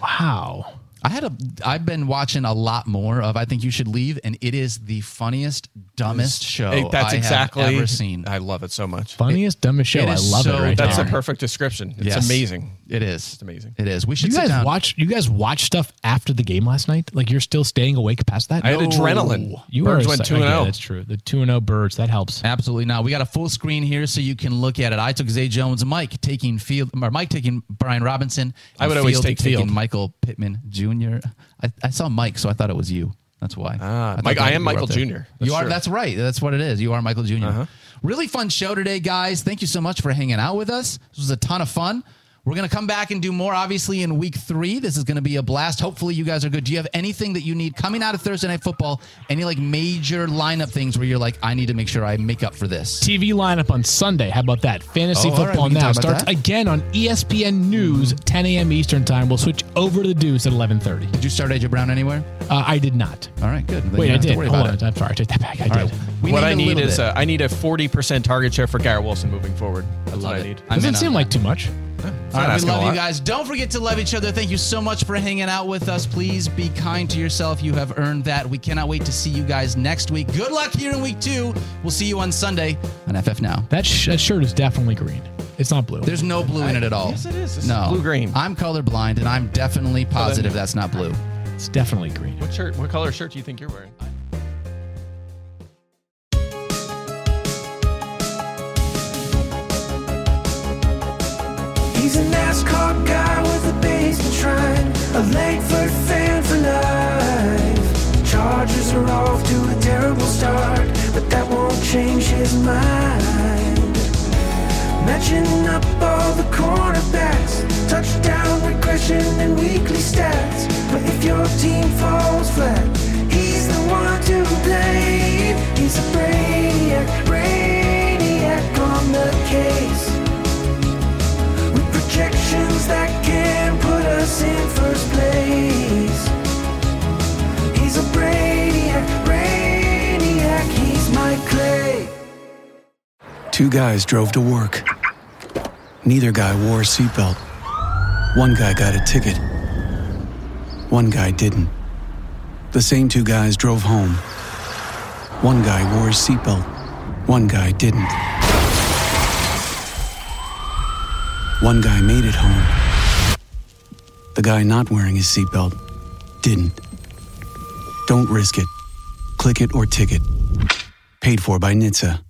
Wow. I had a I've been watching a lot more of I think you should leave and it is the funniest dumbest show Hey, that's I exactly. have ever seen. I love it so much. Funniest, dumbest show. I love so it right That's there. a perfect description. It's Yes. amazing. It is. It's amazing. It is. We should you sit guys down. watch you guys watch stuff after the game last night? Like you're still staying awake past that? I had No. adrenaline. You Birds are went a- two and oh. zero. That's true. The two and zero birds that helps. Absolutely not. We got a full screen here so you can look at it. I took Zay Jones, Mike taking Field, or Mike taking Brian Robinson. I would always Field take Field. Michael Pittman Jr. I, I saw Mike, so I thought it was you. That's why. Ah, thought Mike- I am Michael. Jr. That's you are. true. That's right. That's what it is. You are Michael junior Uh-huh. Really fun show today, guys. Thank you so much for hanging out with us. This was a ton of fun. We're going to come back and do more, obviously, in week three. This is going to be a blast. Hopefully, you guys are good. Do you have anything that you need coming out of Thursday Night Football? Any like major lineup things where you're like, I need to make sure I make up for this? TV lineup on Sunday. How about that? Fantasy Oh, football we can now starts that. again on ESPN News, 10 a.m. Eastern time. We'll switch over to the Deuce at 11:30. Did you start AJ Brown anywhere? Uh, I did not. All right, good. Then Wait, I did. Hold on. It. I'm sorry. I take that back. I All did. right. We what need I a need is bit. a, I need a forty percent target share for Garrett Wilson moving forward. That's love what it. I need. I'm Doesn't in on seem that. like too much. All not right, we love you guys. Don't forget to love each other. Thank you so much for hanging out with us. Please be kind to yourself. You have earned that. We cannot wait to see you guys next week. Good luck here in week two. We'll see you on Sunday on FF Now. That, sh- that shirt is definitely green. It's not blue. There's no blue in it at all. Yes, it is. This is no blue-green. I'm colorblind, and I'm definitely positive that's not blue. it's definitely green. What shirt? What color shirt do you think you're wearing? He's a NASCAR guy with a basement shrine, a Langford fan for life. Chargers are off to a terrible start, but that won't change his mind. Matching up all the cornerbacks, touchdown regression and weekly stats. But if your team falls flat, he's the one to blame. He's a brainiac, brainiac on the case. Two guys drove to work. Neither guy wore a seatbelt. One guy got a ticket. One guy didn't. The same two guys drove home. One guy wore his seatbelt. One guy didn't. One guy made it home. The guy not wearing his seatbelt didn't. Don't risk it. Click it or ticket. Paid for by NHTSA.